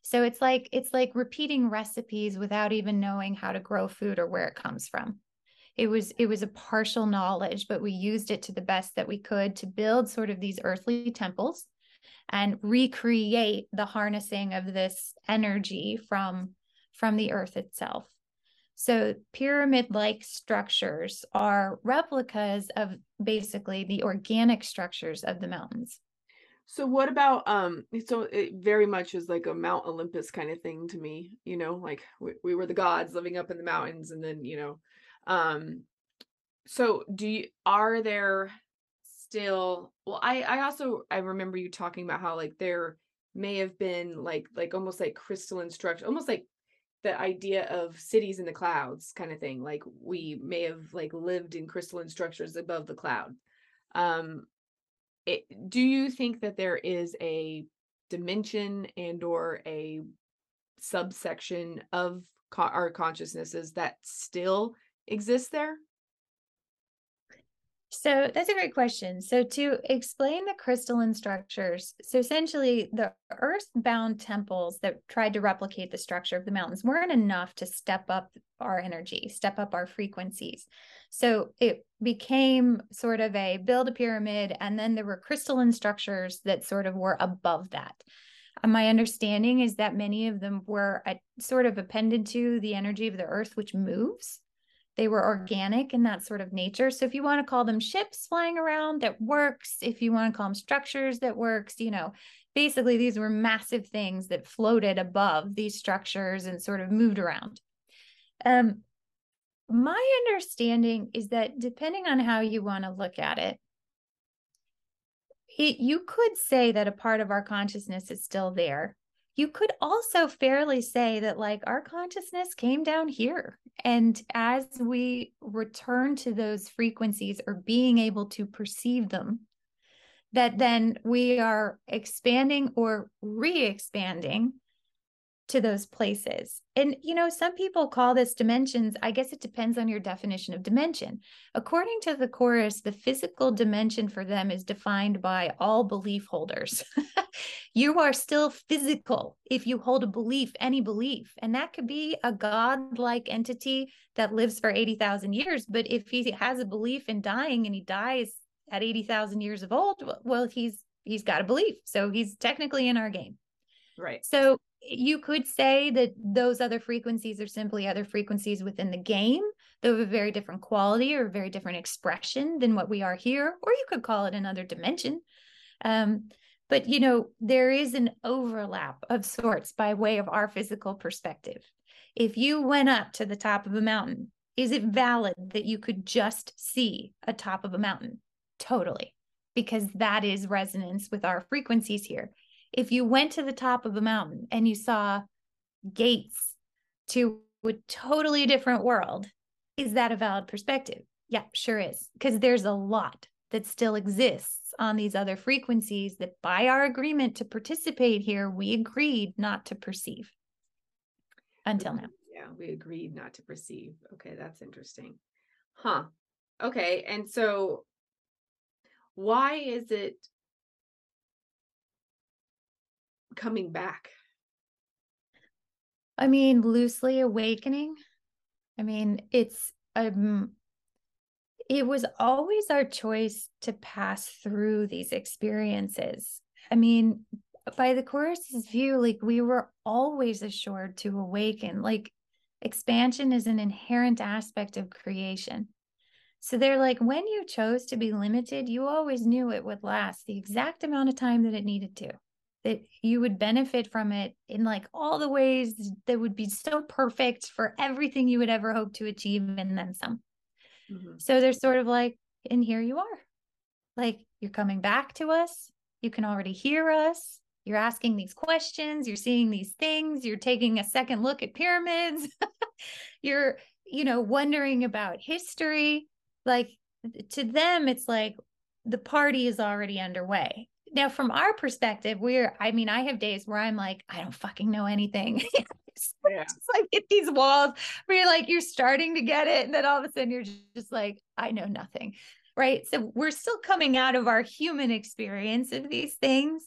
So it's like it's like repeating recipes without even knowing how to grow food or where it comes from. It was it was a partial knowledge, but we used it to the best that we could to build sort of these earthly temples and recreate the harnessing of this energy from from the earth itself. So pyramid like structures are replicas of basically the organic structures of the mountains. So what about um so it very much is like a Mount Olympus kind of thing to me, you know, like we, we were the gods living up in the mountains and then, you know, um so do you are there still well I I also I remember you talking about how like there may have been like like almost like crystalline structure, almost like the idea of cities in the clouds kind of thing. Like we may have like lived in crystalline structures above the cloud. Um it, do you think that there is a dimension and or a subsection of co- our consciousnesses that still exists there so that's a great question. So, to explain the crystalline structures, so essentially the earthbound temples that tried to replicate the structure of the mountains weren't enough to step up our energy, step up our frequencies. So, it became sort of a build a pyramid, and then there were crystalline structures that sort of were above that. Uh, my understanding is that many of them were sort of appended to the energy of the earth, which moves. They were organic in that sort of nature. So if you want to call them ships flying around, that works. If you want to call them structures, that works. You know, basically these were massive things that floated above these structures and sort of moved around. Um, my understanding is that depending on how you want to look at it, it, you could say that a part of our consciousness is still there you could also fairly say that like our consciousness came down here and as we return to those frequencies or being able to perceive them that then we are expanding or re-expanding to those places. And, you know, some people call this dimensions. I guess it depends on your definition of dimension. According to the chorus, the physical dimension for them is defined by all belief holders. you are still physical if you hold a belief, any belief. And that could be a God-like entity that lives for 80,000 years. But if he has a belief in dying and he dies at 80,000 years of old, well, he's he's got a belief. So he's technically in our game. Right. So you could say that those other frequencies are simply other frequencies within the game. They have a very different quality or very different expression than what we are here, or you could call it another dimension. Um, but you know, there is an overlap of sorts by way of our physical perspective. If you went up to the top of a mountain, is it valid that you could just see a top of a mountain? Totally, because that is resonance with our frequencies here if you went to the top of a mountain and you saw gates to a totally different world, is that a valid perspective? Yeah, sure is. Because there's a lot that still exists on these other frequencies that by our agreement to participate here, we agreed not to perceive until now. Yeah, we agreed not to perceive. Okay, that's interesting. Huh. Okay. And so why is it coming back? I mean, loosely awakening. I mean, it's um it was always our choice to pass through these experiences. I mean, by the Chorus's view, like we were always assured to awaken. Like expansion is an inherent aspect of creation. So they're like, when you chose to be limited, you always knew it would last the exact amount of time that it needed to that you would benefit from it in like all the ways that would be so perfect for everything you would ever hope to achieve and then some. Mm-hmm. So they're sort of like, and here you are. Like you're coming back to us. You can already hear us. You're asking these questions. You're seeing these things. You're taking a second look at pyramids. you're, you know, wondering about history. Like to them, it's like the party is already underway. Now, from our perspective, we're, I mean, I have days where I'm like, I don't fucking know anything. it's yeah. like hit these walls where you're like, you're starting to get it. And then all of a sudden you're just like, I know nothing. Right. So we're still coming out of our human experience of these things,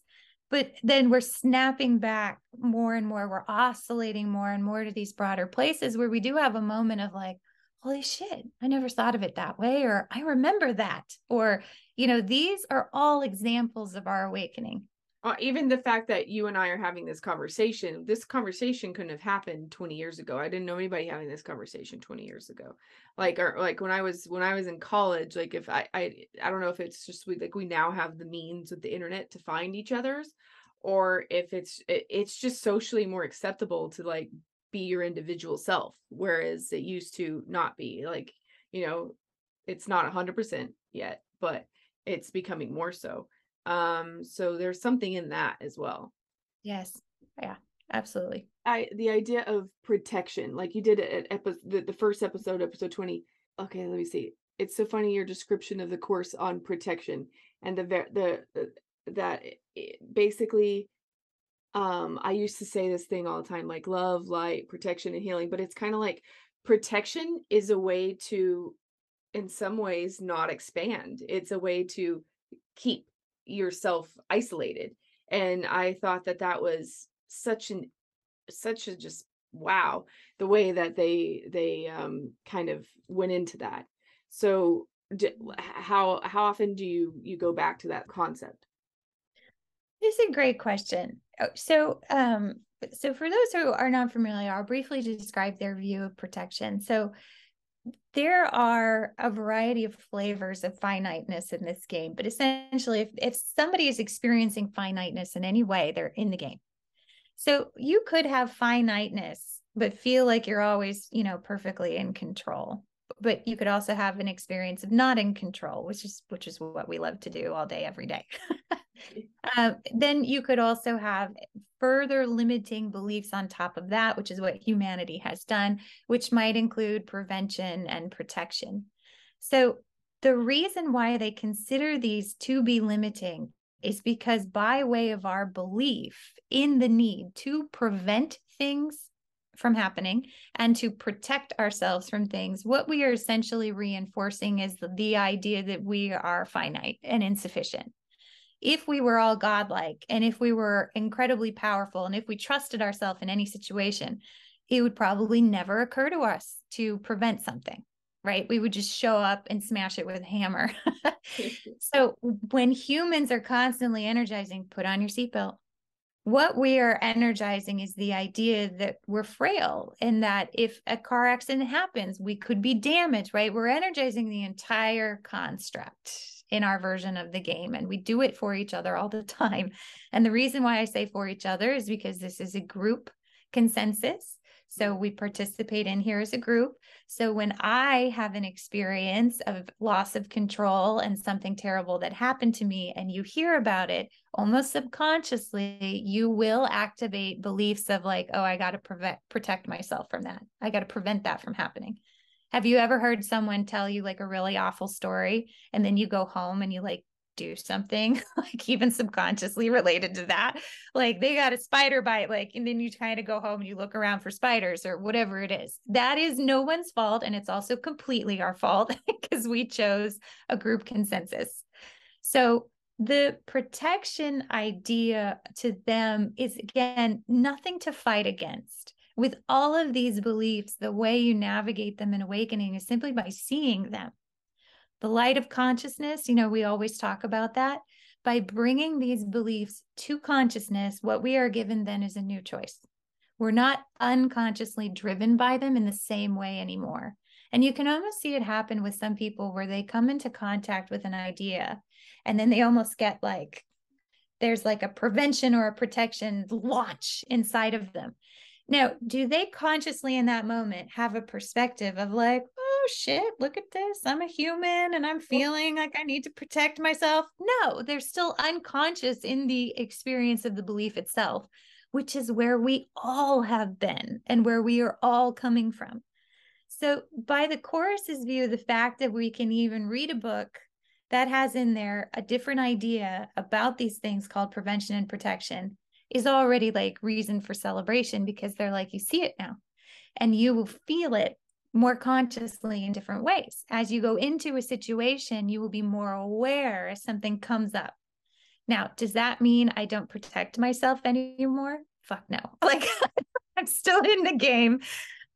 but then we're snapping back more and more. We're oscillating more and more to these broader places where we do have a moment of like, holy shit, I never thought of it that way, or I remember that, or, you know, these are all examples of our awakening. Uh, even the fact that you and I are having this conversation, this conversation couldn't have happened 20 years ago. I didn't know anybody having this conversation 20 years ago. Like, or like when I was, when I was in college, like if I, I, I don't know if it's just we, like we now have the means with the internet to find each other's, or if it's, it, it's just socially more acceptable to like be your individual self whereas it used to not be like you know it's not 100% yet but it's becoming more so. Um so there's something in that as well. Yes. Yeah absolutely. I the idea of protection like you did it at episode the, the first episode episode 20 okay let me see. It's so funny your description of the chorus on protection and the the, the that basically um i used to say this thing all the time like love light protection and healing but it's kind of like protection is a way to in some ways not expand. It's a way to keep yourself isolated and i thought that that was such an such a just wow the way that they they um kind of went into that. So d- how how often do you you go back to that concept? It's a great question. Oh, so, um, so for those who are not familiar, I'll briefly describe their view of protection. So, there are a variety of flavors of finiteness in this game, but essentially, if, if somebody is experiencing finiteness in any way, they're in the game. So you could have finiteness, but feel like you're always, you know, perfectly in control. But you could also have an experience of not in control, which is which is what we love to do all day, every day. Uh, then you could also have further limiting beliefs on top of that, which is what humanity has done, which might include prevention and protection. So, the reason why they consider these to be limiting is because, by way of our belief in the need to prevent things from happening and to protect ourselves from things, what we are essentially reinforcing is the, the idea that we are finite and insufficient if we were all godlike and if we were incredibly powerful and if we trusted ourselves in any situation, it would probably never occur to us to prevent something, right? We would just show up and smash it with a hammer. so when humans are constantly energizing, put on your seatbelt. What we are energizing is the idea that we're frail and that if a car accident happens, we could be damaged, right? We're energizing the entire construct in our version of the game and we do it for each other all the time and the reason why i say for each other is because this is a group consensus so we participate in here as a group. So when i have an experience of loss of control and something terrible that happened to me and you hear about it almost subconsciously you will activate beliefs of like oh i got to prevent protect myself from that. I got to prevent that from happening. Have you ever heard someone tell you like a really awful story and then you go home and you like do something like even subconsciously related to that. Like they got a spider bite like and then you kind of go home and you look around for spiders or whatever it is. That is no one's fault and it's also completely our fault because we chose a group consensus. So the protection idea to them is again nothing to fight against. With all of these beliefs, the way you navigate them in awakening is simply by seeing them. The light of consciousness, you know, we always talk about that. By bringing these beliefs to consciousness, what we are given then is a new choice. We're not unconsciously driven by them in the same way anymore. And you can almost see it happen with some people where they come into contact with an idea and then they almost get like, there's like a prevention or a protection launch inside of them. Now, do they consciously in that moment have a perspective of like, oh shit, look at this. I'm a human and I'm feeling like I need to protect myself? No, they're still unconscious in the experience of the belief itself, which is where we all have been and where we are all coming from. So, by the chorus's view, the fact that we can even read a book that has in there a different idea about these things called prevention and protection is already like reason for celebration because they're like, you see it now and you will feel it more consciously in different ways. As you go into a situation, you will be more aware if something comes up. Now, does that mean I don't protect myself anymore? Fuck no. Like, I'm still in the game.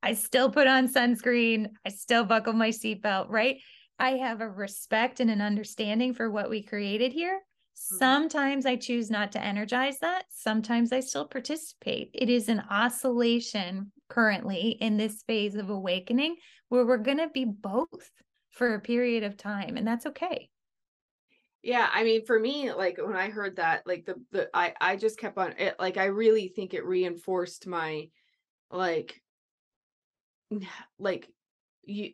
I still put on sunscreen. I still buckle my seatbelt, right? I have a respect and an understanding for what we created here. Mm-hmm. Sometimes I choose not to energize that. Sometimes I still participate. It is an oscillation currently in this phase of awakening where we're going to be both for a period of time, and that's okay. Yeah, I mean, for me, like when I heard that, like the the I I just kept on it. Like I really think it reinforced my, like, like you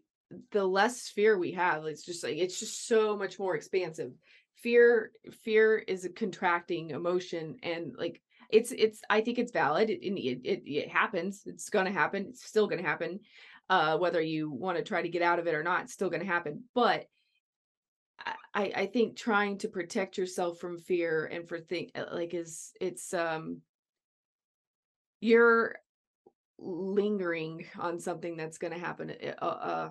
the less fear we have it's just like it's just so much more expansive fear fear is a contracting emotion and like it's it's i think it's valid it it, it, it happens it's going to happen it's still going to happen uh whether you want to try to get out of it or not it's still going to happen but I, I think trying to protect yourself from fear and for think uh, like is it's um you're lingering on something that's going to happen uh, uh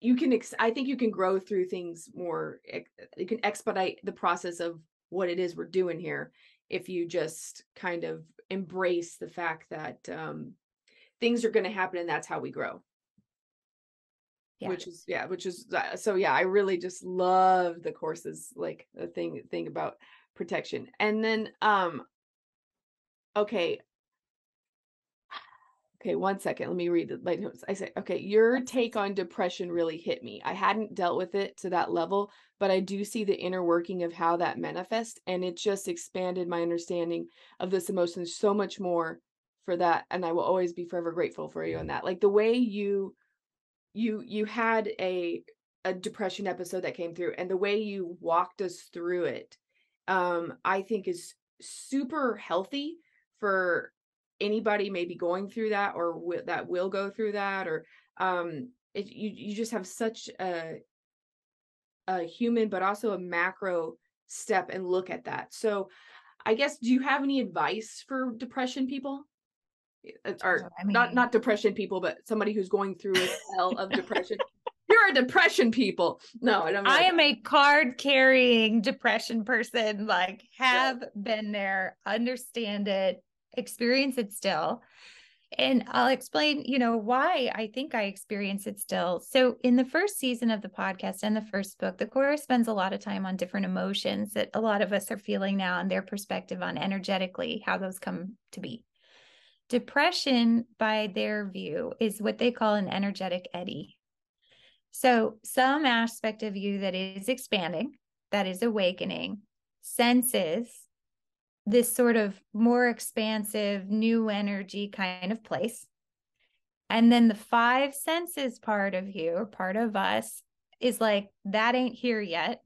you can ex- i think you can grow through things more you can expedite the process of what it is we're doing here if you just kind of embrace the fact that um things are going to happen and that's how we grow yeah. which is yeah which is uh, so yeah i really just love the chorus's like the thing thing about protection and then um okay Okay, one second. Let me read my notes. I say, okay, your take on depression really hit me. I hadn't dealt with it to that level, but I do see the inner working of how that manifests, and it just expanded my understanding of this emotion so much more for that. And I will always be forever grateful for you on that. Like the way you you you had a a depression episode that came through and the way you walked us through it um I think is super healthy for anybody may be going through that or w- that will go through that or um it, you you just have such a a human but also a macro step and look at that. So i guess do you have any advice for depression people? Uh, or I mean, not not depression people but somebody who's going through a hell of depression? You're a depression people. No i don't i am a card carrying depression person like have yeah. been there understand it experience it still. And I'll explain, you know, why I think I experience it still. So, in the first season of the podcast and the first book, the chorus spends a lot of time on different emotions that a lot of us are feeling now and their perspective on energetically how those come to be. Depression, by their view, is what they call an energetic eddy. So, some aspect of you that is expanding, that is awakening, senses this sort of more expansive, new energy kind of place. And then the five senses part of you, part of us, is like, that ain't here yet.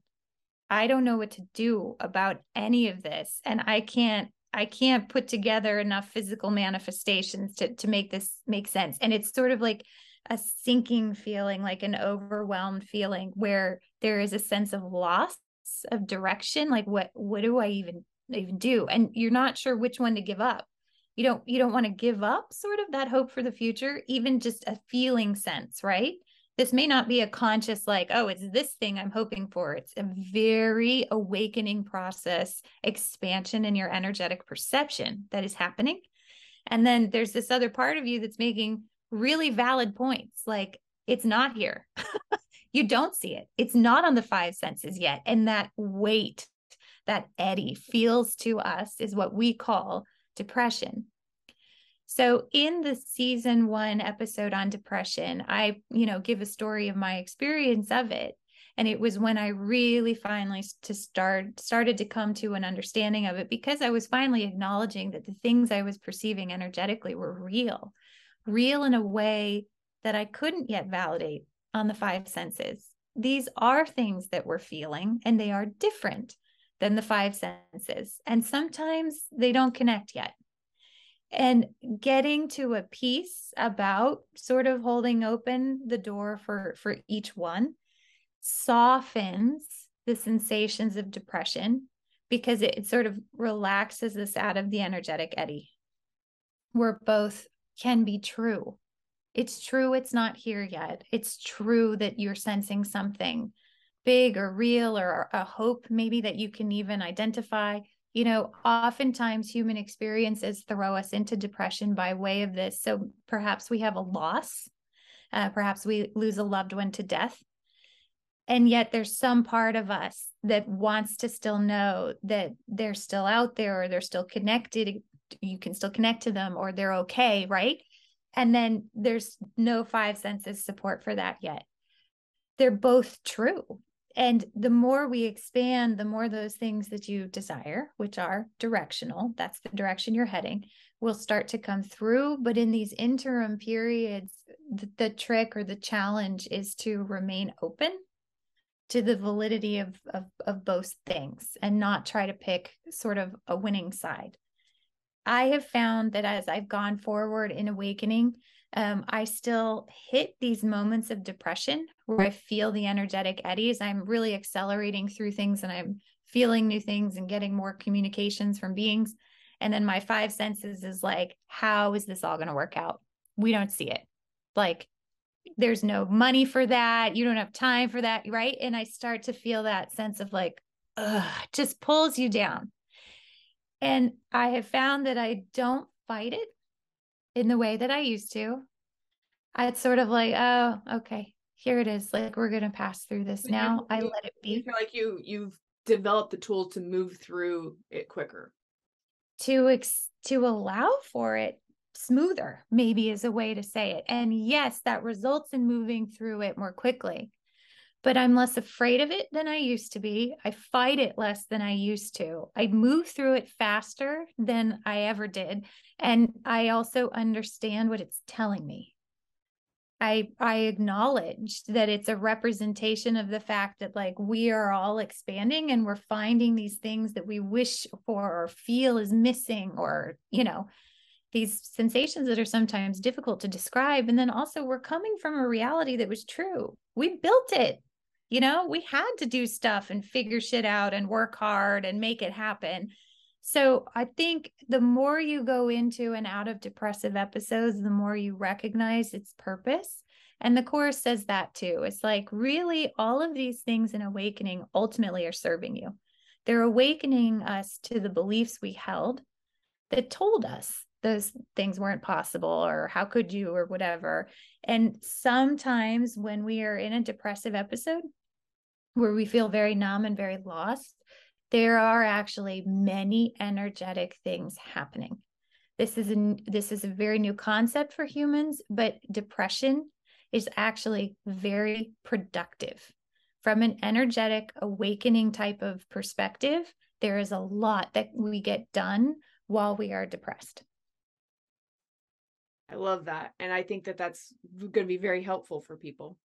I don't know what to do about any of this. And I can't I can't put together enough physical manifestations to to make this make sense. And it's sort of like a sinking feeling, like an overwhelmed feeling where there is a sense of loss of direction. Like what what do I even even do and you're not sure which one to give up. You don't you don't want to give up sort of that hope for the future even just a feeling sense right? This may not be a conscious like oh it's this thing i'm hoping for. It's a very awakening process expansion in your energetic perception that is happening. And then there's this other part of you that's making really valid points like it's not here. You don't see it. It's not on the five senses yet and that weight that eddy feels to us is what we call depression. So in the season 1 episode on depression, I, you know, give a story of my experience of it and it was when I really finally to start started to come to an understanding of it because I was finally acknowledging that the things I was perceiving energetically were real, real in a way that I couldn't yet validate on the five senses. These are things that we're feeling and they are different than the five senses. And sometimes they don't connect yet. and getting to a piece about sort of holding open the door for for each one softens the sensations of depression because it, it sort of relaxes us out of the energetic eddy where both can be true it's true it's not here yet it's true that you're sensing something big or real or a hope maybe that you can even identify you know, oftentimes human experiences throw us into depression by way of this. So perhaps we have a loss, uh, perhaps we lose a loved one to death. And yet there's some part of us that wants to still know that they're still out there or they're still connected. You can still connect to them or they're okay, right? And then there's no five senses support for that yet. They're both true and the more we expand the more those things that you desire which are directional that's the direction you're heading will start to come through. But in these interim periods the, the trick or the challenge is to remain open to the validity of, of of both things and not try to pick sort of a winning side. I have found that as i've gone forward in awakening um, I still hit these moments of depression where I feel the energetic eddies. I'm really accelerating through things and I'm feeling new things and getting more communications from beings. And then my five senses is like, how is this all going to work out? We don't see it. Like, there's no money for that. You don't have time for that. Right. And I start to feel that sense of like, ugh, just pulls you down. And I have found that I don't fight it in the way that I used to. I'd sort of like, oh, okay, here it is. Like we're gonna pass through this now. I let it be. You feel like you you've developed the tools to move through it quicker. To ex to allow for it smoother, maybe is a way to say it. And yes, that results in moving through it more quickly but I'm less afraid of it than I used to be. I fight it less than I used to. I move through it faster than I ever did. And I also understand what it's telling me. I I acknowledge that it's a representation of the fact that like we are all expanding and we're finding these things that we wish for or feel is missing or you know these sensations that are sometimes difficult to describe and then also we're coming from a reality that was true. We built it you know, we had to do stuff and figure shit out and work hard and make it happen. So I think the more you go into and out of depressive episodes, the more you recognize its purpose. And the Chorus says that too. It's like really all of these things in awakening ultimately are serving you. They're awakening us to the beliefs we held that told us those things weren't possible or how could you or whatever. And sometimes when we are in a depressive episode where we feel very numb and very lost, there are actually many energetic things happening. This is a this is a very new concept for humans, but depression is actually very productive. From an energetic awakening type of perspective, there is a lot that we get done while we are depressed. I love that. And I think that that's going to be very helpful for people.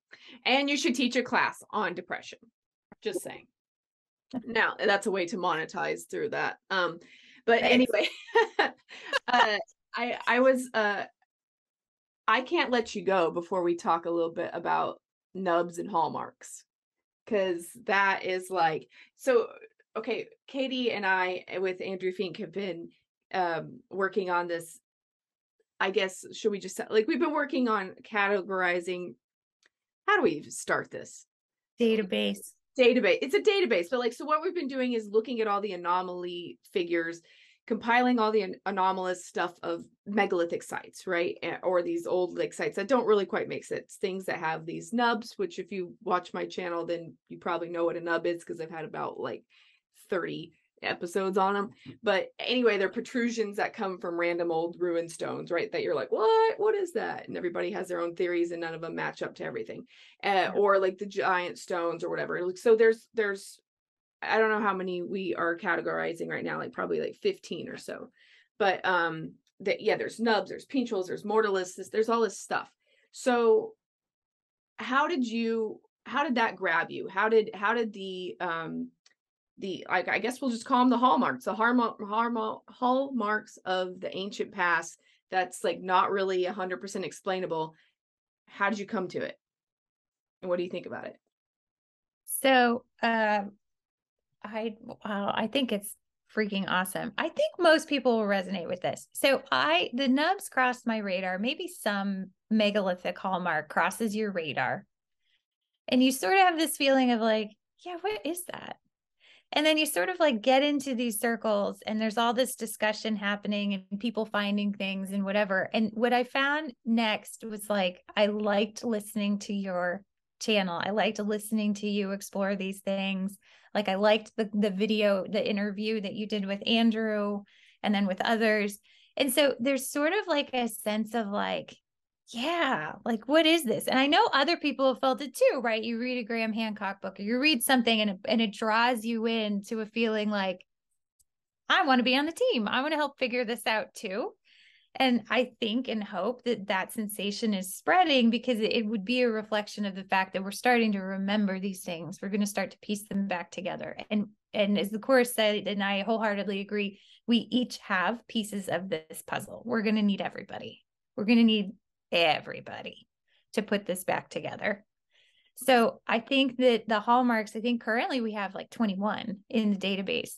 And you should teach a class on depression. Just saying. now, that's a way to monetize through that. Um but anyway, uh I I was uh I can't let you go before we talk a little bit about nubs and hallmarks cuz that is like so okay, Katie and I with Andrew Fink have been um working on this I guess should we just like we've been working on categorizing how do we start this? Database. database it's a database but like so what we've been doing is looking at all the anomaly figures compiling all the an- anomalous stuff of megalithic sites right? Or these old like sites that don't really quite make sense. Things that have these nubs which if you watch my channel then you probably know what a nub is because i've had about like 30 episodes on them. But anyway, they're protrusions that come from random old ruined stones, right? That you're like, what? What is that? And everybody has their own theories, and none of them match up to everything. Uh. Or like the giant stones or whatever. So there's there's I don't know how many we are categorizing right now, like probably like 15 or so. But um that yeah, there's nubs, there's pinch holes, there's mortalists, there's all this stuff. So how did you how did that grab you? How did how did the um the like I guess we'll just call them the hallmarks, the harmo, hallmarks of the ancient past. That's like not really hundred percent explainable. How did you come to it? And what do you think about it? So, uh, I well, I think it's freaking awesome. I think most people will resonate with this. So, I the nubs crossed my radar. Maybe some megalithic hallmark crosses your radar, and you sort of have this feeling of like, yeah, what is that? And then you sort of like get into these circles, and there's all this discussion happening, and people finding things and whatever. And what I found next was like, I liked listening to your channel. I liked listening to you explore these things. Like I liked the the video, the interview that you did with Andrew and then with others. And so there's sort of like a sense of like, yeah, like what is this? And I know other people have felt it too, right? You read a Graham Hancock book or you read something and it, and it draws you into a feeling like I want to be on the team. I want to help figure this out too. And I think and hope that that sensation is spreading because it would be a reflection of the fact that we're starting to remember these things. We're going to start to piece them back together. And and as the Chorus said, and I wholeheartedly agree, we each have pieces of this puzzle. We're going to need everybody. We're going to need everybody to put this back together. So I think that the hallmarks, I think currently we have like 21 in the database,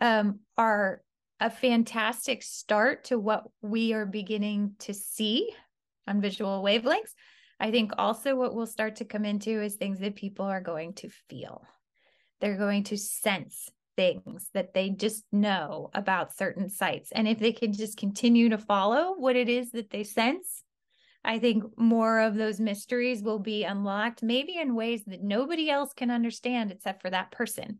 um, are a fantastic start to what we are beginning to see on visual wavelengths. I think also what we'll start to come into is things that people are going to feel. They're going to sense things that they just know about certain sites. And if they can just continue to follow what it is that they sense, I think more of those mysteries will be unlocked, maybe in ways that nobody else can understand except for that person.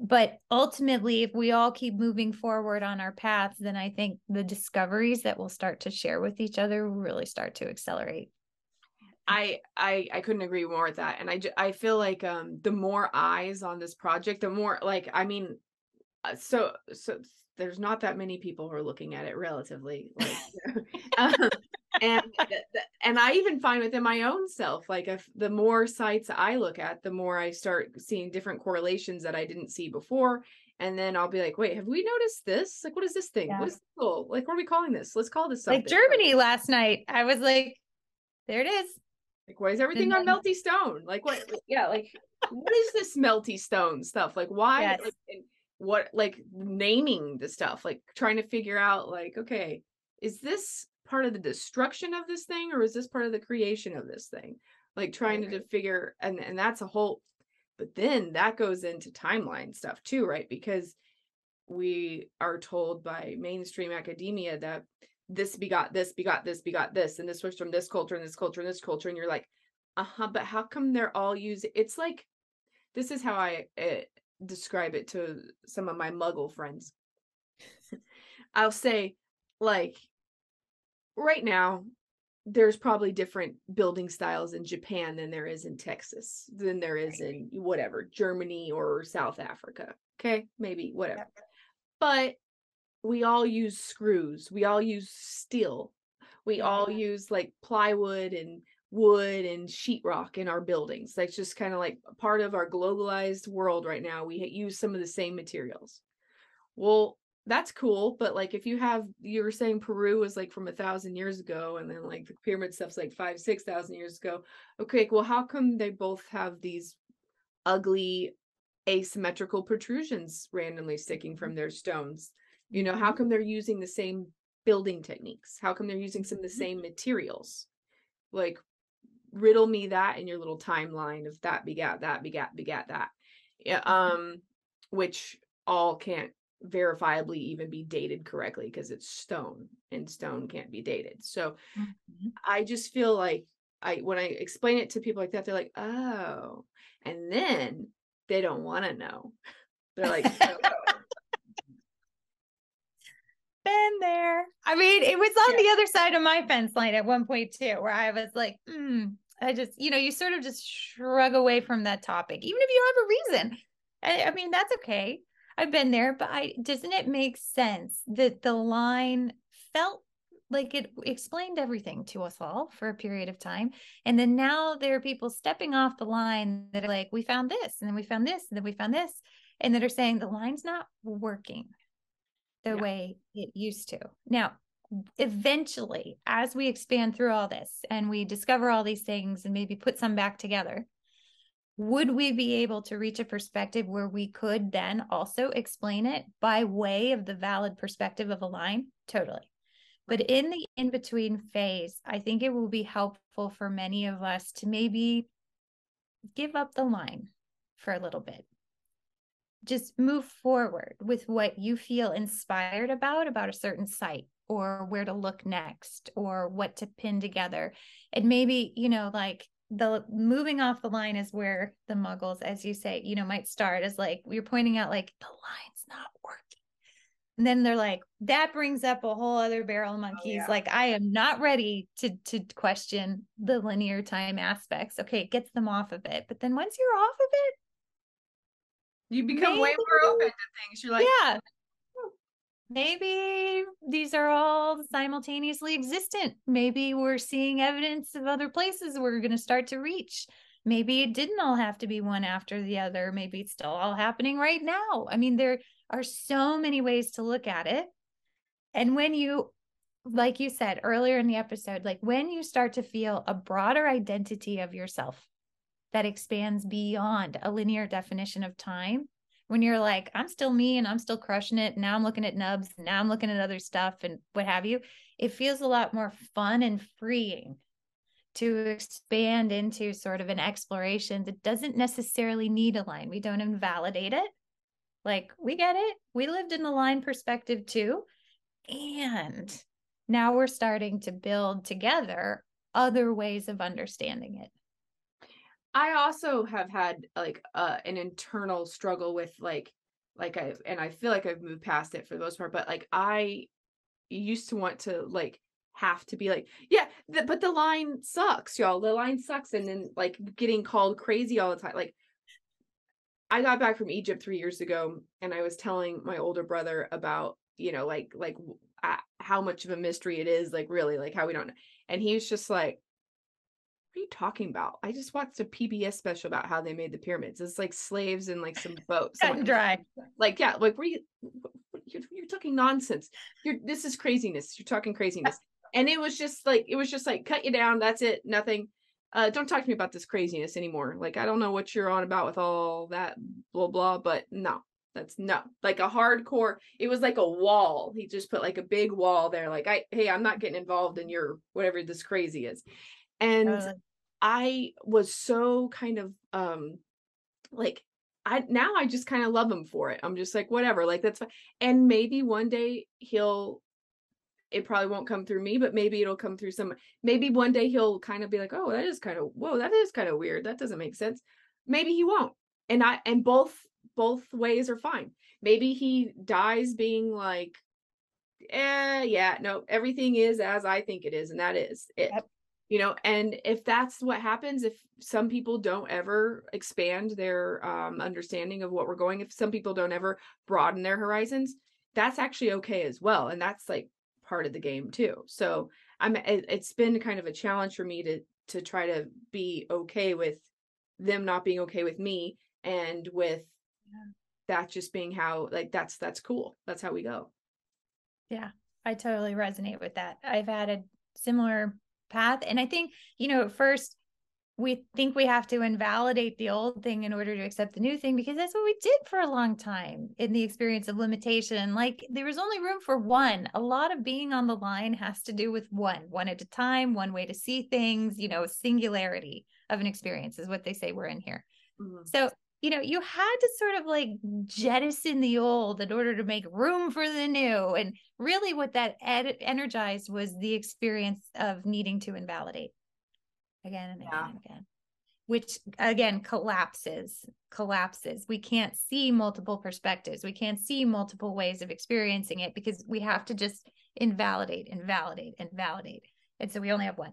But ultimately if we all keep moving forward on our paths then i think the discoveries that we'll start to share with each other really start to accelerate. I I I couldn't agree more with that, and I I feel like um the more eyes on this project, the more like I mean, uh, so so there's not that many people who are looking at it relatively, like, um, and and I even find within my own self, like if the more sites I look at, the more I start seeing different correlations that I didn't see before. And then I'll be like, wait, have we noticed this? Like, what is this thing? Yeah. What is cool? Like, what are we calling this? Let's call this something. Like Germany last night. I was like, there it is. Like, why is everything on melty stone? Like, what? yeah, like, what is this melty stone stuff? Like, why? Yes. Like, what? Like, naming the stuff, like, trying to figure out, like, okay, is this part of the destruction of this thing or is this part of the creation of this thing? Like trying to figure and and that's a whole but then that goes into timeline stuff too right? Because we are told by mainstream academia that this begot this begot this begot this and this was from this culture and this culture and this culture and you're like uh-huh but how come they're all using it's like this is how i uh, describe it to some of my muggle friends. I'll say like right now there's probably different building styles in Japan than there is in Texas, than there is in whatever, Germany or South Africa. Okay, maybe whatever. But we all use screws, we all use steel, we all use like plywood and wood and sheetrock in our buildings. That's just kind of like part of our globalized world right now. We use some of the same materials. Well, that's cool but like if you have you were saying peru was like from a thousand years ago and then like the pyramid stuff's like five six thousand years ago. Okay well how come they both have these ugly asymmetrical protrusions randomly sticking from their stones? You know how come they're using the same building techniques? How come they're using some of the same materials? Like riddle me that in your little timeline of that begat that begat begat that. Yeah mm-hmm. um which all can't verifiably even be dated correctly because it's stone and stone can't be dated. So mm-hmm. I just feel like I when I explain it to people like that, they're like, oh, and then they don't want to know. They're like, oh. been there. I mean, it was on yeah. the other side of my fence line at one point too, where I was like, hmm, I just, you know, you sort of just shrug away from that topic, even if you have a reason. I, I mean, that's okay. I've been there, but I doesn't it make sense that the line felt like it explained everything to us all for a period of time. And then now there are people stepping off the line that are like, we found this, and then we found this, and then we found this. and that are saying the line's not working the yeah. way it used to. Now, eventually, as we expand through all this and we discover all these things and maybe put some back together, would we be able to reach a perspective where we could then also explain it by way of the valid perspective of a line? Totally. But in the in between phase, I think it will be helpful for many of us to maybe give up the line for a little bit. Just move forward with what you feel inspired about, about a certain site or where to look next or what to pin together. And maybe, you know, like the moving off the line is where the muggles, as you say, you know, might start as like you're pointing out, like the line's not working. And then they're like, that brings up a whole other barrel of oh, monkeys. Oh, yeah. Like, I am not ready to to question the linear time aspects. Okay, it gets them off of it. But then once you're off of it, you become maybe, way more open to things. You're like, yeah, maybe these are all simultaneously existent. Maybe we're seeing evidence of other places we're going to start to reach. Maybe it didn't all have to be one after the other. Maybe it's still all happening right now. I mean, there are so many ways to look at it. And when you, like you said earlier in the episode, like when you start to feel a broader identity of yourself that expands beyond a linear definition of time, when you're like, I'm still me and I'm still crushing it. Now I'm looking at nubs. Now I'm looking at other stuff and what have you. It feels a lot more fun and freeing to expand into sort of an exploration that doesn't necessarily need a line. We don't invalidate it. Like, we get it. We lived in the line perspective too. And now we're starting to build together other ways of understanding it. I also have had like uh, an internal struggle with like like I and I feel like I've moved past it for the most part, but like I used to want to like have to be like, yeah, the, but the line sucks, y'all. The line sucks, and then like getting called crazy all the time. Like I got back from Egypt three years ago, and I was telling my older brother about you know like like uh, how much of a mystery it is, like really like how we don't. And he was just like, are you talking about? I just watched a PBS special about how they made the pyramids. It's like slaves and like some boats. Cut and dry. Like, yeah, like were you you're, you're talking nonsense. You're this is craziness. You're talking craziness. And it was just like it was just like cut you down. That's it. Nothing. Uh, don't talk to me about this craziness anymore. Like I don't know what you're on about with all that blah blah, but no, that's no like a hardcore. It was like a wall. He just put like a big wall there. Like I, hey, I'm not getting involved in your whatever this crazy is. And uh, I was so kind of um like I now I just kind of love him for it. I'm just like whatever, like that's fine. And maybe one day he'll it probably won't come through me, but maybe it'll come through some maybe one day he'll kind of be like, "Oh, that is kind of whoa, that is kind of weird. That doesn't make sense." Maybe he won't. And I and both both ways are fine. Maybe he dies being like eh, yeah, no, everything is as I think it is, and that is it. Yep you know and if that's what happens if some people don't ever expand their um, understanding of what we're going if some people don't ever broaden their horizons that's actually okay as well and that's like part of the game too. So i'm it, it's been kind of a challenge for me to to try to be okay with them not being okay with me and with yeah. that just being how like that's that's cool. That's how we go. Yeah i totally resonate with that. I've had a similar path. And I think, you know, at first we think we have to invalidate the old thing in order to accept the new thing because that's what we did for a long time in the experience of limitation. Like there was only room for one. A lot of being on the line has to do with one, one at a time, one way to see things, you know, singularity of an experience is what they say we're in here. Mm-hmm. So you know, you had to sort of like jettison the old in order to make room for the new. And really, what that ed- energized was the experience of needing to invalidate again and again yeah. and again, which again collapses, collapses. We can't see multiple perspectives. We can't see multiple ways of experiencing it because we have to just invalidate, invalidate, invalidate. And so we only have one.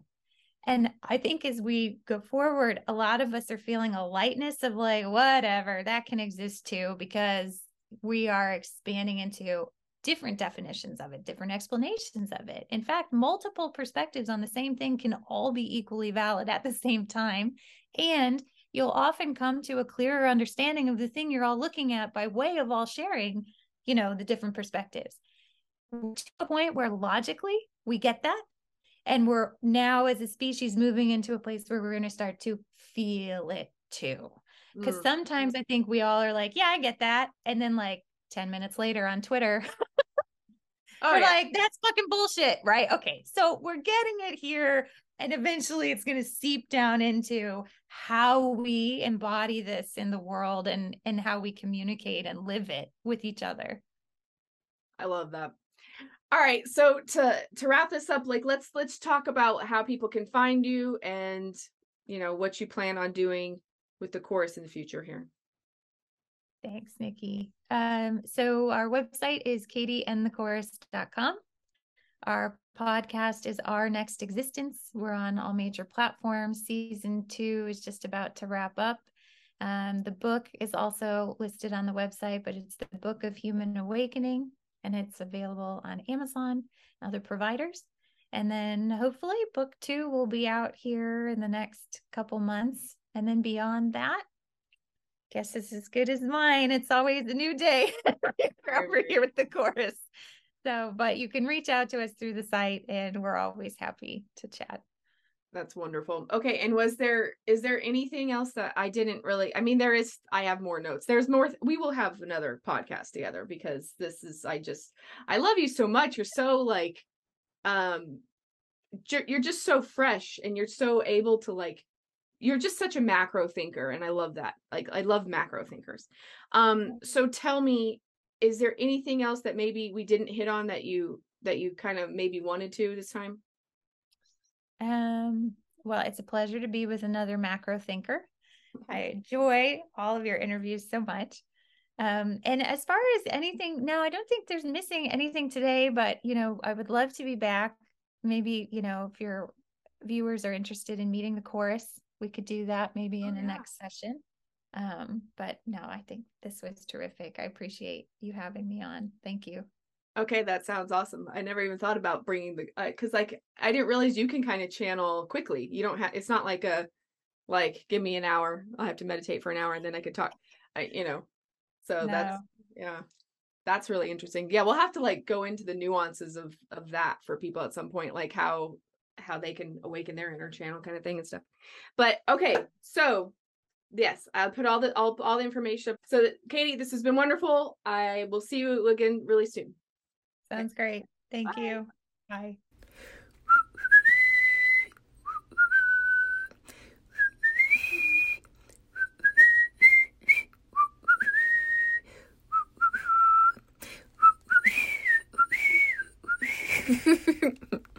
And I think as we go forward, a lot of us are feeling a lightness of like, whatever, that can exist too, because we are expanding into different definitions of it, different explanations of it. In fact, multiple perspectives on the same thing can all be equally valid at the same time. And you'll often come to a clearer understanding of the thing you're all looking at by way of all sharing, you know, the different perspectives. To a point where logically we get that. And we're now as a species moving into a place where we're going to start to feel it too. Because mm. sometimes I think we all are like, yeah, I get that. And then like 10 minutes later on Twitter, oh, we're yeah. like, that's fucking bullshit. Right. Okay. So we're getting it here. And eventually it's going to seep down into how we embody this in the world and, and how we communicate and live it with each other. I love that. All right, so to to wrap this up, like let's let's talk about how people can find you and you know what you plan on doing with the Chorus in the future here. Thanks, Nikki. Um, so our website is katieandthechorus.com. Our podcast is Our Next Existence. We're on all major platforms. Season two is just about to wrap up. Um, the book is also listed on the website, but it's the Book of Human Awakening, and it's available on Amazon other providers. And then hopefully, book two will be out here in the next couple months. And then beyond that, guess it's as good as mine. It's always a new day over here with the Chorus. So, but you can reach out to us through the site and we're always happy to chat. That's wonderful. Okay. And was there, is there anything else that I didn't really, I mean, there is, I have more notes. There's more, we will have another podcast together because this is, I just, I love you so much. You're so like, um, you're just so fresh and you're so able to like you're just such a macro thinker and i love that like i love macro thinkers um so tell me is there anything else that maybe we didn't hit on that you that you kind of maybe wanted to this time um well it's a pleasure to be with another macro thinker i enjoy all of your interviews so much um and as far as anything no i don't think there's missing anything today but you know i would love to be back maybe you know if your viewers are interested in meeting the chorus we could do that maybe oh, in oh, the next session. Um, but no, I think this was terrific. I appreciate you having me on. Thank you. Okay, that sounds awesome. I never even thought about bringing the because uh, like I didn't realize you can kind of channel quickly. You don't have it's not like a like give me an hour. I'll have to meditate for an hour and then I could talk. I you know, so no. that's yeah, that's really interesting. Yeah, we'll have to like go into the nuances of of that for people at some point, like how how they can awaken their inner channel kind of thing and stuff. But okay, so yes, I'll put all the all, all the information up. So Katie, this has been wonderful. I will see you again really soon. Sounds great. Thank Bye. you. Bye.